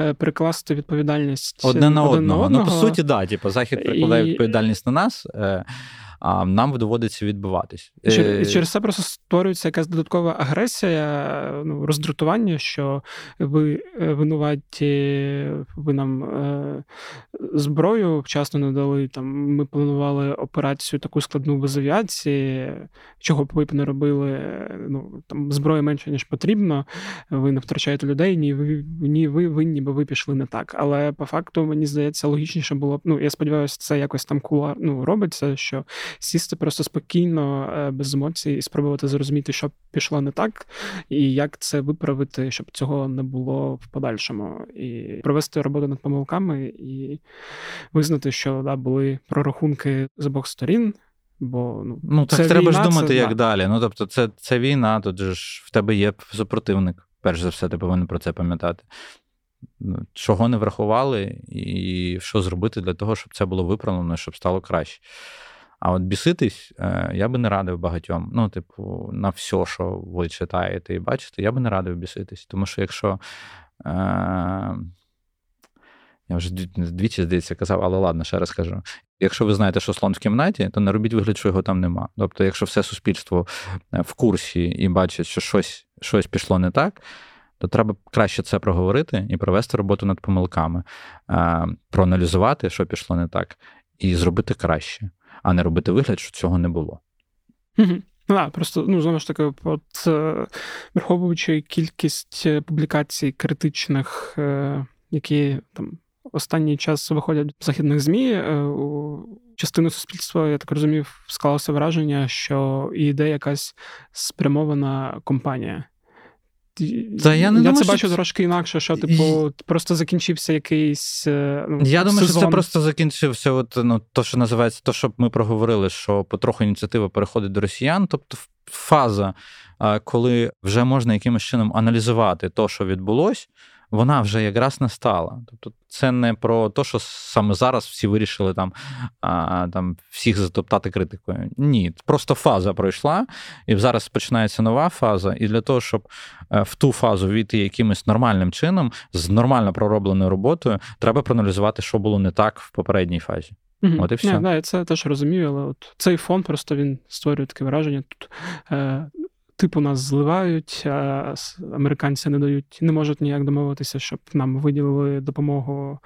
е, перекласти відповідальність одне на один одного. одного. Ну, по суті, да, типу, захід прикладає і... відповідальність на нас. А нам доводиться відбиватись. І е, через це просто створюється якась додаткова агресія, ну, роздратування, що ви е, винуваті, ви нам е, зброю вчасно не дали. Там Ми планували операцію таку складну без авіації, чого б ви б не робили. Ну, там Зброї менше, ніж потрібно, ви не втрачаєте людей, ні ви ні ви винні, бо ви пішли не так. Але по факту, мені здається, логічніше було б. Ну, я сподіваюся, це якось там кула ну, робиться, що сісти просто спокійно, е, без емоцій, і спробувати зрозуміти, що пішло не так, і як це виправити, щоб цього не було в подальшому, і провести роботу над помилками, і визнати, що да, були прорахунки з обох сторін. Бо ну, ну так це треба війна, ж думати, це, як да. далі. Ну тобто, це це війна, тут же ж в тебе є супротивник. Перш за все, ти повинен про це пам'ятати. Ну, чого не врахували, і що зробити для того, щоб це було виправлено, щоб стало краще. А от біситись е, я би не радив багатьом. Ну, типу, на все, що ви читаєте і бачите, я би не радив біситись. Тому що якщо. Е, я вже двічі, здається, казав, але ладно, ще раз кажу. Якщо ви знаєте, що слон в кімнаті, то не робіть вигляд, що його там нема. Тобто, якщо все суспільство е, в курсі і бачить, що щось щось пішло не так, то треба краще це проговорити і провести роботу над помилками, проаналізувати, що пішло не так, і зробити краще а не робити вигляд, що цього не було. Да, просто ну знову ж таки, от е, враховуючи кількість е, публікацій критичних, е, які там останній час виходять в західних змі, у частину суспільства, я так розумів, склалося враження, що іде якась спрямована компанія. Та я не я думаю, це бачу що... трошки інакше, що типу просто закінчився якийсь. Е, ну, Я думаю, сезон. що це просто закінчився. От ну то, що називається, то, що ми проговорили, що потроху ініціатива переходить до росіян. Тобто, фаза, коли вже можна якимось чином аналізувати то, що відбулось вона вже якраз настала. Тобто, це не про те, що саме зараз всі вирішили там а, там всіх затоптати критикою. Ні, просто фаза пройшла, і зараз починається нова фаза. І для того, щоб е, в ту фазу війти якимось нормальним чином, з нормально проробленою роботою, треба проаналізувати, що було не так в попередній фазі. Угу. От і все. Не, да, я це теж розумію, але от цей фон просто він створює таке враження. Тут е, типу нас зливають, а американці не дають, не можуть ніяк домовитися, щоб нам виділили допомогу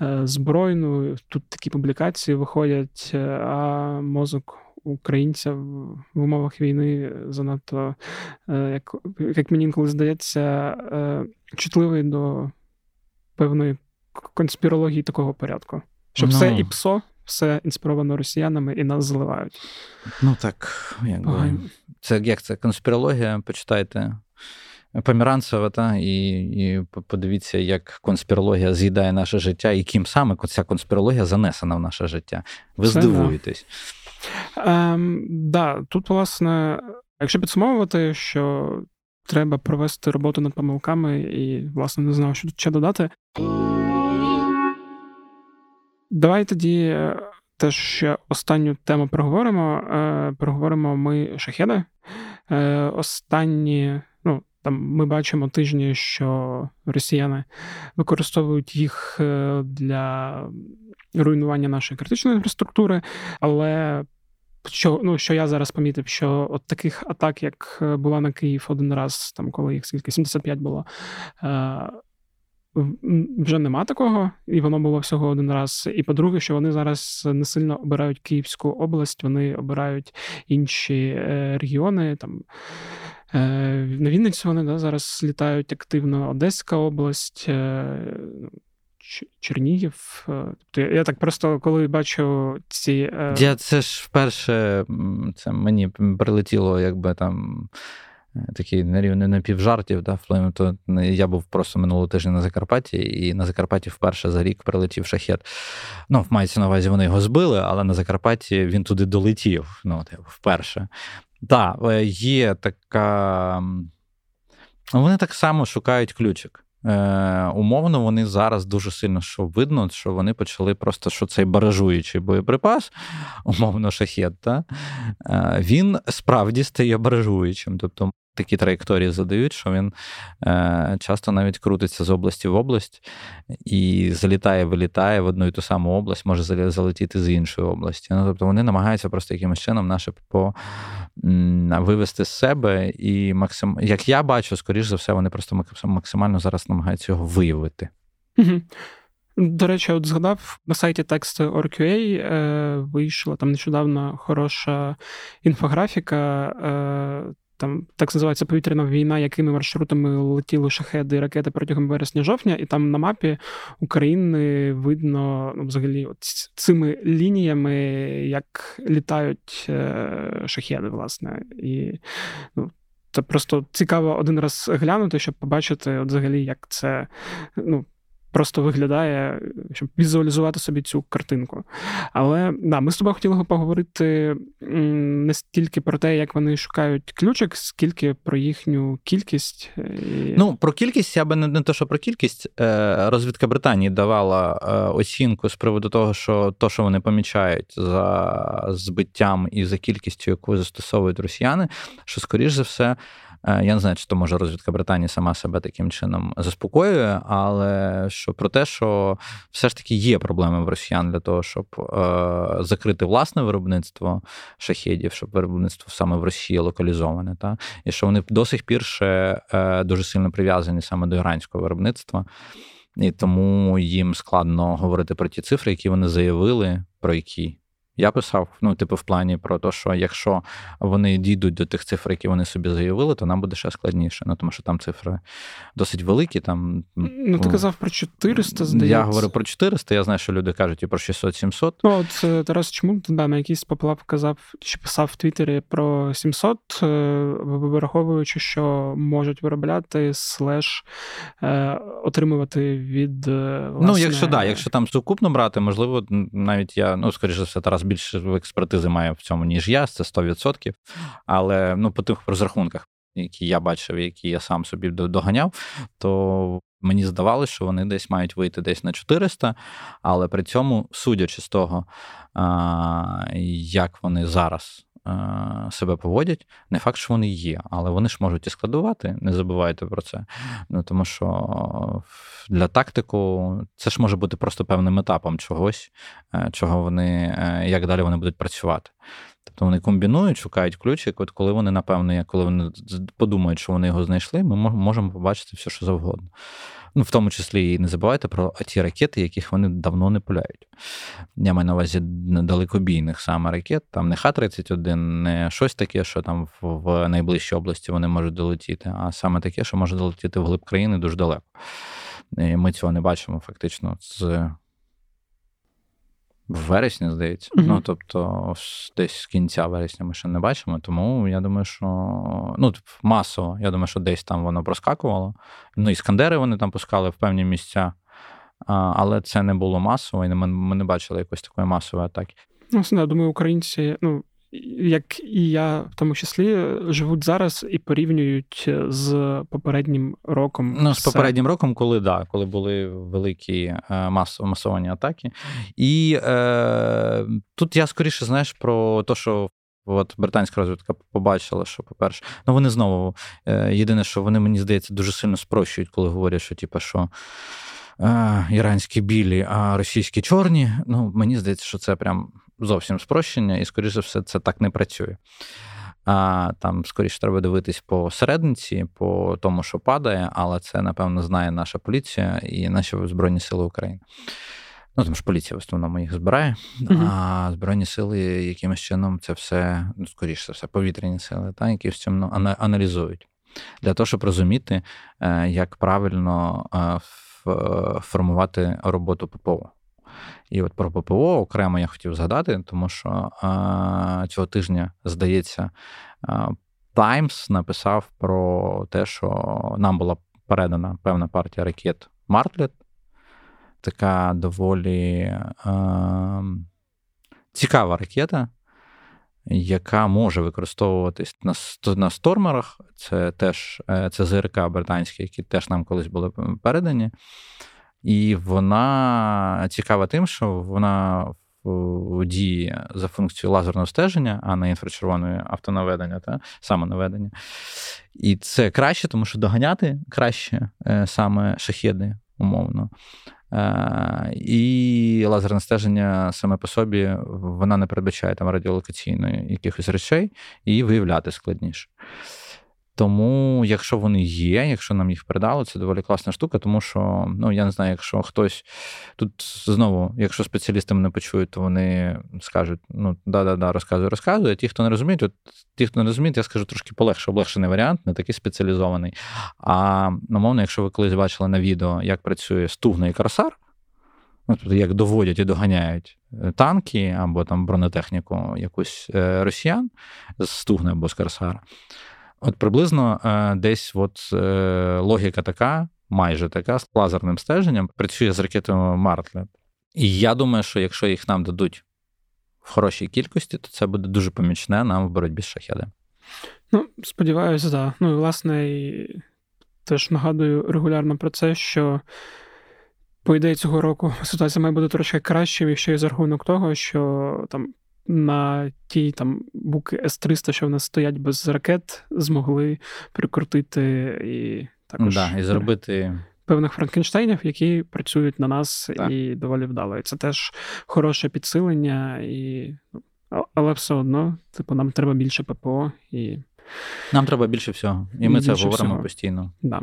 е, збройну. Тут такі публікації виходять, е, а мозок. Українця в умовах війни занадто, е, як як мені інколи здається, чутливий до певної конспірології такого порядку. Щоб no. все ну. і псо все інспіровано росіянами і нас зливають. Ну так, якби. Це як це конспірологія, почитайте. Поміранцева, та, і і подивіться, як конспірологія з'їдає наше життя, і ким саме ця конспірологія занесена в наше життя. Ви Це здивуєтесь. Да. Ем, да, Тут, власне, якщо підсумовувати, що треба провести роботу над помилками, і, власне, не знаю, що тут ще додати. Давай тоді теж ще останню тему проговоримо. Проговоримо ми шахеди. Останні, ну, там ми бачимо тижні, що росіяни використовують їх для руйнування нашої критичної інфраструктури, але що ну, що я зараз помітив, що от таких атак, як е, була на Київ один раз, там коли їх скільки 75 було, е, вже нема такого, і воно було всього один раз. І по-друге, що вони зараз не сильно обирають Київську область, вони обирають інші е, регіони. там. На Вінницю вони да, зараз літають активно Одеська область, Чернігів. Е, тобто я так просто коли бачу ці. Е, я це ж вперше це мені прилетіло, якби там. Е, такий на рівні напівжартів, да, вплив, то я був просто минулого тижня на Закарпатті, і на Закарпатті вперше за рік прилетів шахет. Ну, мається на увазі, вони його збили, але на Закарпатті він туди долетів. Ну, вперше. Так, є така. Вони так само шукають ключик. Е, Умовно, вони зараз дуже сильно що видно, що вони почали просто що цей баражуючий боєприпас, умовно, шахет, та, е, він справді стає баражуючим. Тобто такі траєкторії задають, що він е, часто навіть крутиться з області в область і залітає, вилітає в одну і ту саму область, може залетіти з іншої області. Ну, Тобто вони намагаються просто якимось чином наше ППО вивести з себе. І максим... як я бачу, скоріш за все, вони просто максимально зараз намагаються його виявити. До речі, от згадав на сайті Text.org.ua е, вийшла там нещодавно хороша інфографіка. Е, там так називається повітряна війна, якими маршрутами летіли шахеди і ракети протягом вересня-жовтня, і там на мапі України видно ну, взагалі от цими лініями, як літають е, шахеди, власне. І ну, це просто цікаво один раз глянути, щоб побачити, от взагалі, як це ну, просто виглядає, щоб візуалізувати собі цю картинку. Але да, ми з тобою хотіли поговорити не стільки про те, як вони шукають ключик, скільки про їхню кількість. Ну, про кількість я би не, не те, що про кількість. Е, розвідка Британії давала е, оцінку з приводу того, що то, що вони помічають за збиттям і за кількістю, яку застосовують росіяни, що скоріш за все. Е, я не знаю, чи то може розвідка Британії сама себе таким чином заспокоює, але що про те, що все ж таки є проблеми в росіян для того, щоб е, закрити власне виробництво шахедів, щоб виробництво саме в Росії локалізоване, та і що вони до сих пір ще е, дуже сильно прив'язані саме до іранського виробництва. І тому їм складно говорити про ті цифри, які вони заявили, про які я писав, ну, типу, в плані про те, що якщо вони дійдуть до тих цифр, які вони собі заявили, то нам буде ще складніше. Ну, тому що там цифри досить великі. Там, Ну, ти казав про 400, здається. Я говорю про 400, я знаю, що люди кажуть і про 600-700. Ну, от е, Тарас чому да, на якийсь поплав казав, чи писав в Твіттері про 700, е, вираховуючи, що можуть виробляти слеш е, отримувати від. власне... Ну, якщо да, якщо там сукупно брати, можливо, навіть я, ну, скоріше за все, Тарас більше експертизи має в цьому, ніж я, це 100%. Але ну, по тих розрахунках, які я бачив, які я сам собі доганяв, то мені здавалося, що вони десь мають вийти десь на 400, але при цьому, судячи з того, як вони зараз себе поводять. Не факт, що вони є, але вони ж можуть і складувати, не забувайте про це. Ну, Тому що для тактику це ж може бути просто певним етапом чогось, е, чого вони, е, як далі вони будуть працювати. Тобто вони комбінують, шукають ключик, от коли вони, напевно, коли вони подумають, що вони його знайшли, ми можемо побачити все, що завгодно. Ну, в тому числі і не забувайте про ті ракети, яких вони давно не пуляють. Я маю на увазі далекобійних саме ракет, там не Х-31, не щось таке, що там в найближчій області вони можуть долетіти, а саме таке, що може долетіти в глиб країни дуже далеко. І Ми цього не бачимо фактично з в вересні, здається. Mm-hmm. Ну, тобто, десь з кінця вересня ми ще не бачимо. Тому я думаю, що ну, масово, я думаю, що десь там воно проскакувало. Ну, іскандери вони там пускали в певні місця, але це не було масово, і ми, не бачили якоїсь такої масової атаки. Ну, я думаю, українці, ну. Як і я в тому числі, живуть зараз і порівнюють з попереднім роком. Ну, з попереднім роком, коли да, коли були великі е, мас, масовані атаки. І е, тут я скоріше знаєш про те, що. От британська розвідка побачила, що, по-перше, ну вони знову е, єдине, що вони, мені здається, дуже сильно спрощують, коли говорять, що типу, що е, іранські білі, а російські чорні. Ну, мені здається, що це прям зовсім спрощення, і, скоріше за все, це так не працює. А там, скоріше, треба дивитись по середниці, по тому, що падає, але це, напевно, знає наша поліція і наші Збройні Сили України. Ну, тому ж поліція в основному їх збирає, а Збройні сили якимось чином це все, ну, скоріше все, повітряні сили, та, які в цьому аналізують. Для того, щоб розуміти, е, як правильно е, формувати роботу ППО. І от про ППО окремо я хотів згадати, тому що а, цього тижня, здається, Таймс написав про те, що нам була передана певна партія ракет Мартлет. Така доволі а, цікава ракета, яка може використовуватись на на стормерах. Це теж е, це ЗРК британські, які теж нам колись були передані. І вона цікава тим, що вона діє за функцією лазерного стеження, а не інфрачервоної автонаведення, та самонаведення. І це краще, тому що доганяти краще е, саме шахеди, умовно. Е, і лазерне стеження саме по собі вона не передбачає там радіолокаційної якихось речей, і виявляти складніше. Тому, якщо вони є, якщо нам їх передали, це доволі класна штука, тому що ну я не знаю, якщо хтось тут знову, якщо спеціалісти мене почують, то вони скажуть: ну да-да-да, розказуй, розказуй. А ті, хто не розуміють, от ті, хто не розуміють, я скажу трошки полегше, облегшений варіант, не такий спеціалізований. А умовно, якщо ви колись бачили на відео, як працює стугна і корсар, ну, тобто як доводять і доганяють е, танки або там бронетехніку якусь е, росіян з стугни або з корсара. От приблизно е, десь от е, логіка така, майже така, з лазерним стеженням, працює з ракетами Мартлет. І я думаю, що якщо їх нам дадуть в хорошій кількості, то це буде дуже помічне нам в боротьбі з шахедами. Ну, сподіваюся, так. Ну і власне теж нагадую регулярно про це, що. По ідеї цього року ситуація має бути трошки кращою, ще й за рахунок того, що там на ті там буки С-300, що в нас стоять без ракет, змогли прикрутити і також да, і зробити. Певних Франкенштейнів, які працюють на нас так. і доволі вдало. І це теж хороше підсилення, і... але все одно, типу, нам треба більше ППО і. Нам треба більше всього. І ми це говоримо всього. постійно. Да.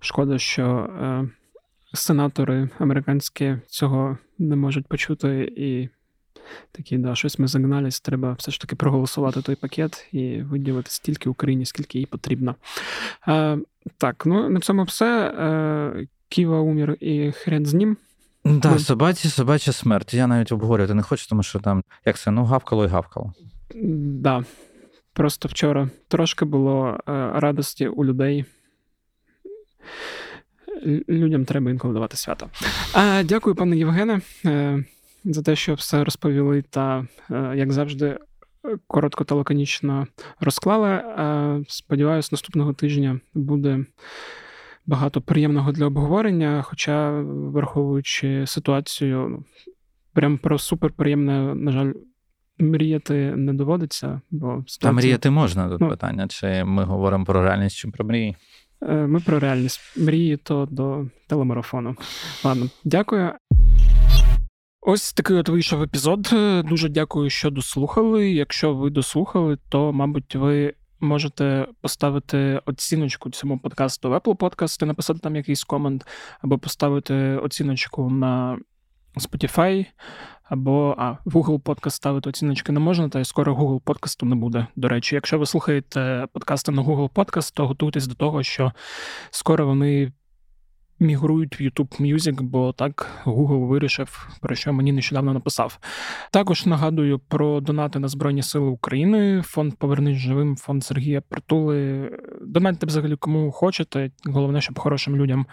Шкода, що е, сенатори американські цього не можуть почути і такі, да, щось ми загнались, треба все ж таки проголосувати той пакет і виділити стільки Україні, скільки їй потрібно. Е, Так, ну на цьому все. Е, Ківа умір і хрен з ним. Так, Ми... собаці, собача смерть. Я навіть обговорювати не хочу, тому що там, як це, ну, гавкало і гавкало. Да. Просто вчора трошки було е, радості у людей. Людям треба інколи давати свято. А, Дякую, пане Євгене. Е, за те, що все розповіли, та, е, як завжди, коротко та лаконічно розклали. Е, сподіваюсь, наступного тижня буде багато приємного для обговорення. Хоча, враховуючи ситуацію, ну, прям про суперприємне, на жаль. Мріяти не доводиться, бо ситуація... Та мріяти можна тут ну, питання, чи ми говоримо про реальність чи про мрії? Е, ми про реальність мрії то до телемарафону. Ладно, дякую. Ось такий от вийшов епізод. Дуже дякую, що дослухали. Якщо ви дослухали, то, мабуть, ви можете поставити оціночку цьому подкасту в Apple Podcast, написати там якийсь комент, або поставити оціночку на Spotify, або а, в Google Podcast ставити оціночки не можна, та й скоро Google подкасту не буде. До речі, якщо ви слухаєте подкасти на Google Podcast, то готуйтесь до того, що скоро вони мігрують в YouTube Music, бо так Google вирішив, про що мені нещодавно написав. Також нагадую про донати на Збройні Сили України, фонд Повернись живим, фонд Сергія Притули. Донатьте взагалі кому хочете. Головне, щоб хорошим людям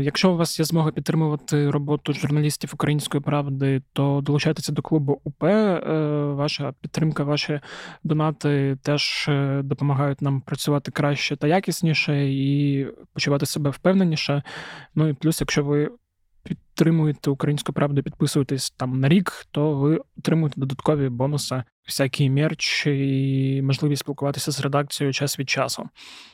Якщо у вас є змога підтримувати роботу журналістів української правди, то долучайтеся до клубу УП. Ваша підтримка, ваші донати теж допомагають нам працювати краще та якісніше і почувати себе впевненіше. Ну і плюс, якщо ви підтримуєте українську правду, підписуєтесь там на рік, то ви отримуєте додаткові бонуси, всякий мерч і можливість спілкуватися з редакцією час від часу.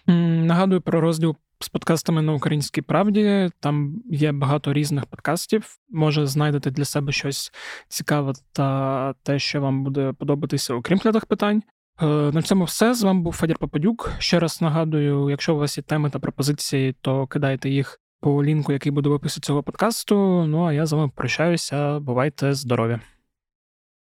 Нагадую про розділ. З подкастами на українській правді там є багато різних подкастів. Може знайдете для себе щось цікаве та те, що вам буде подобатися, окрім клятих питань. Е, на цьому все. З вами був Федір Попадюк. Ще раз нагадую, якщо у вас є теми та пропозиції, то кидайте їх по лінку, який буде в описі цього подкасту. Ну а я з вами прощаюся. Бувайте здорові!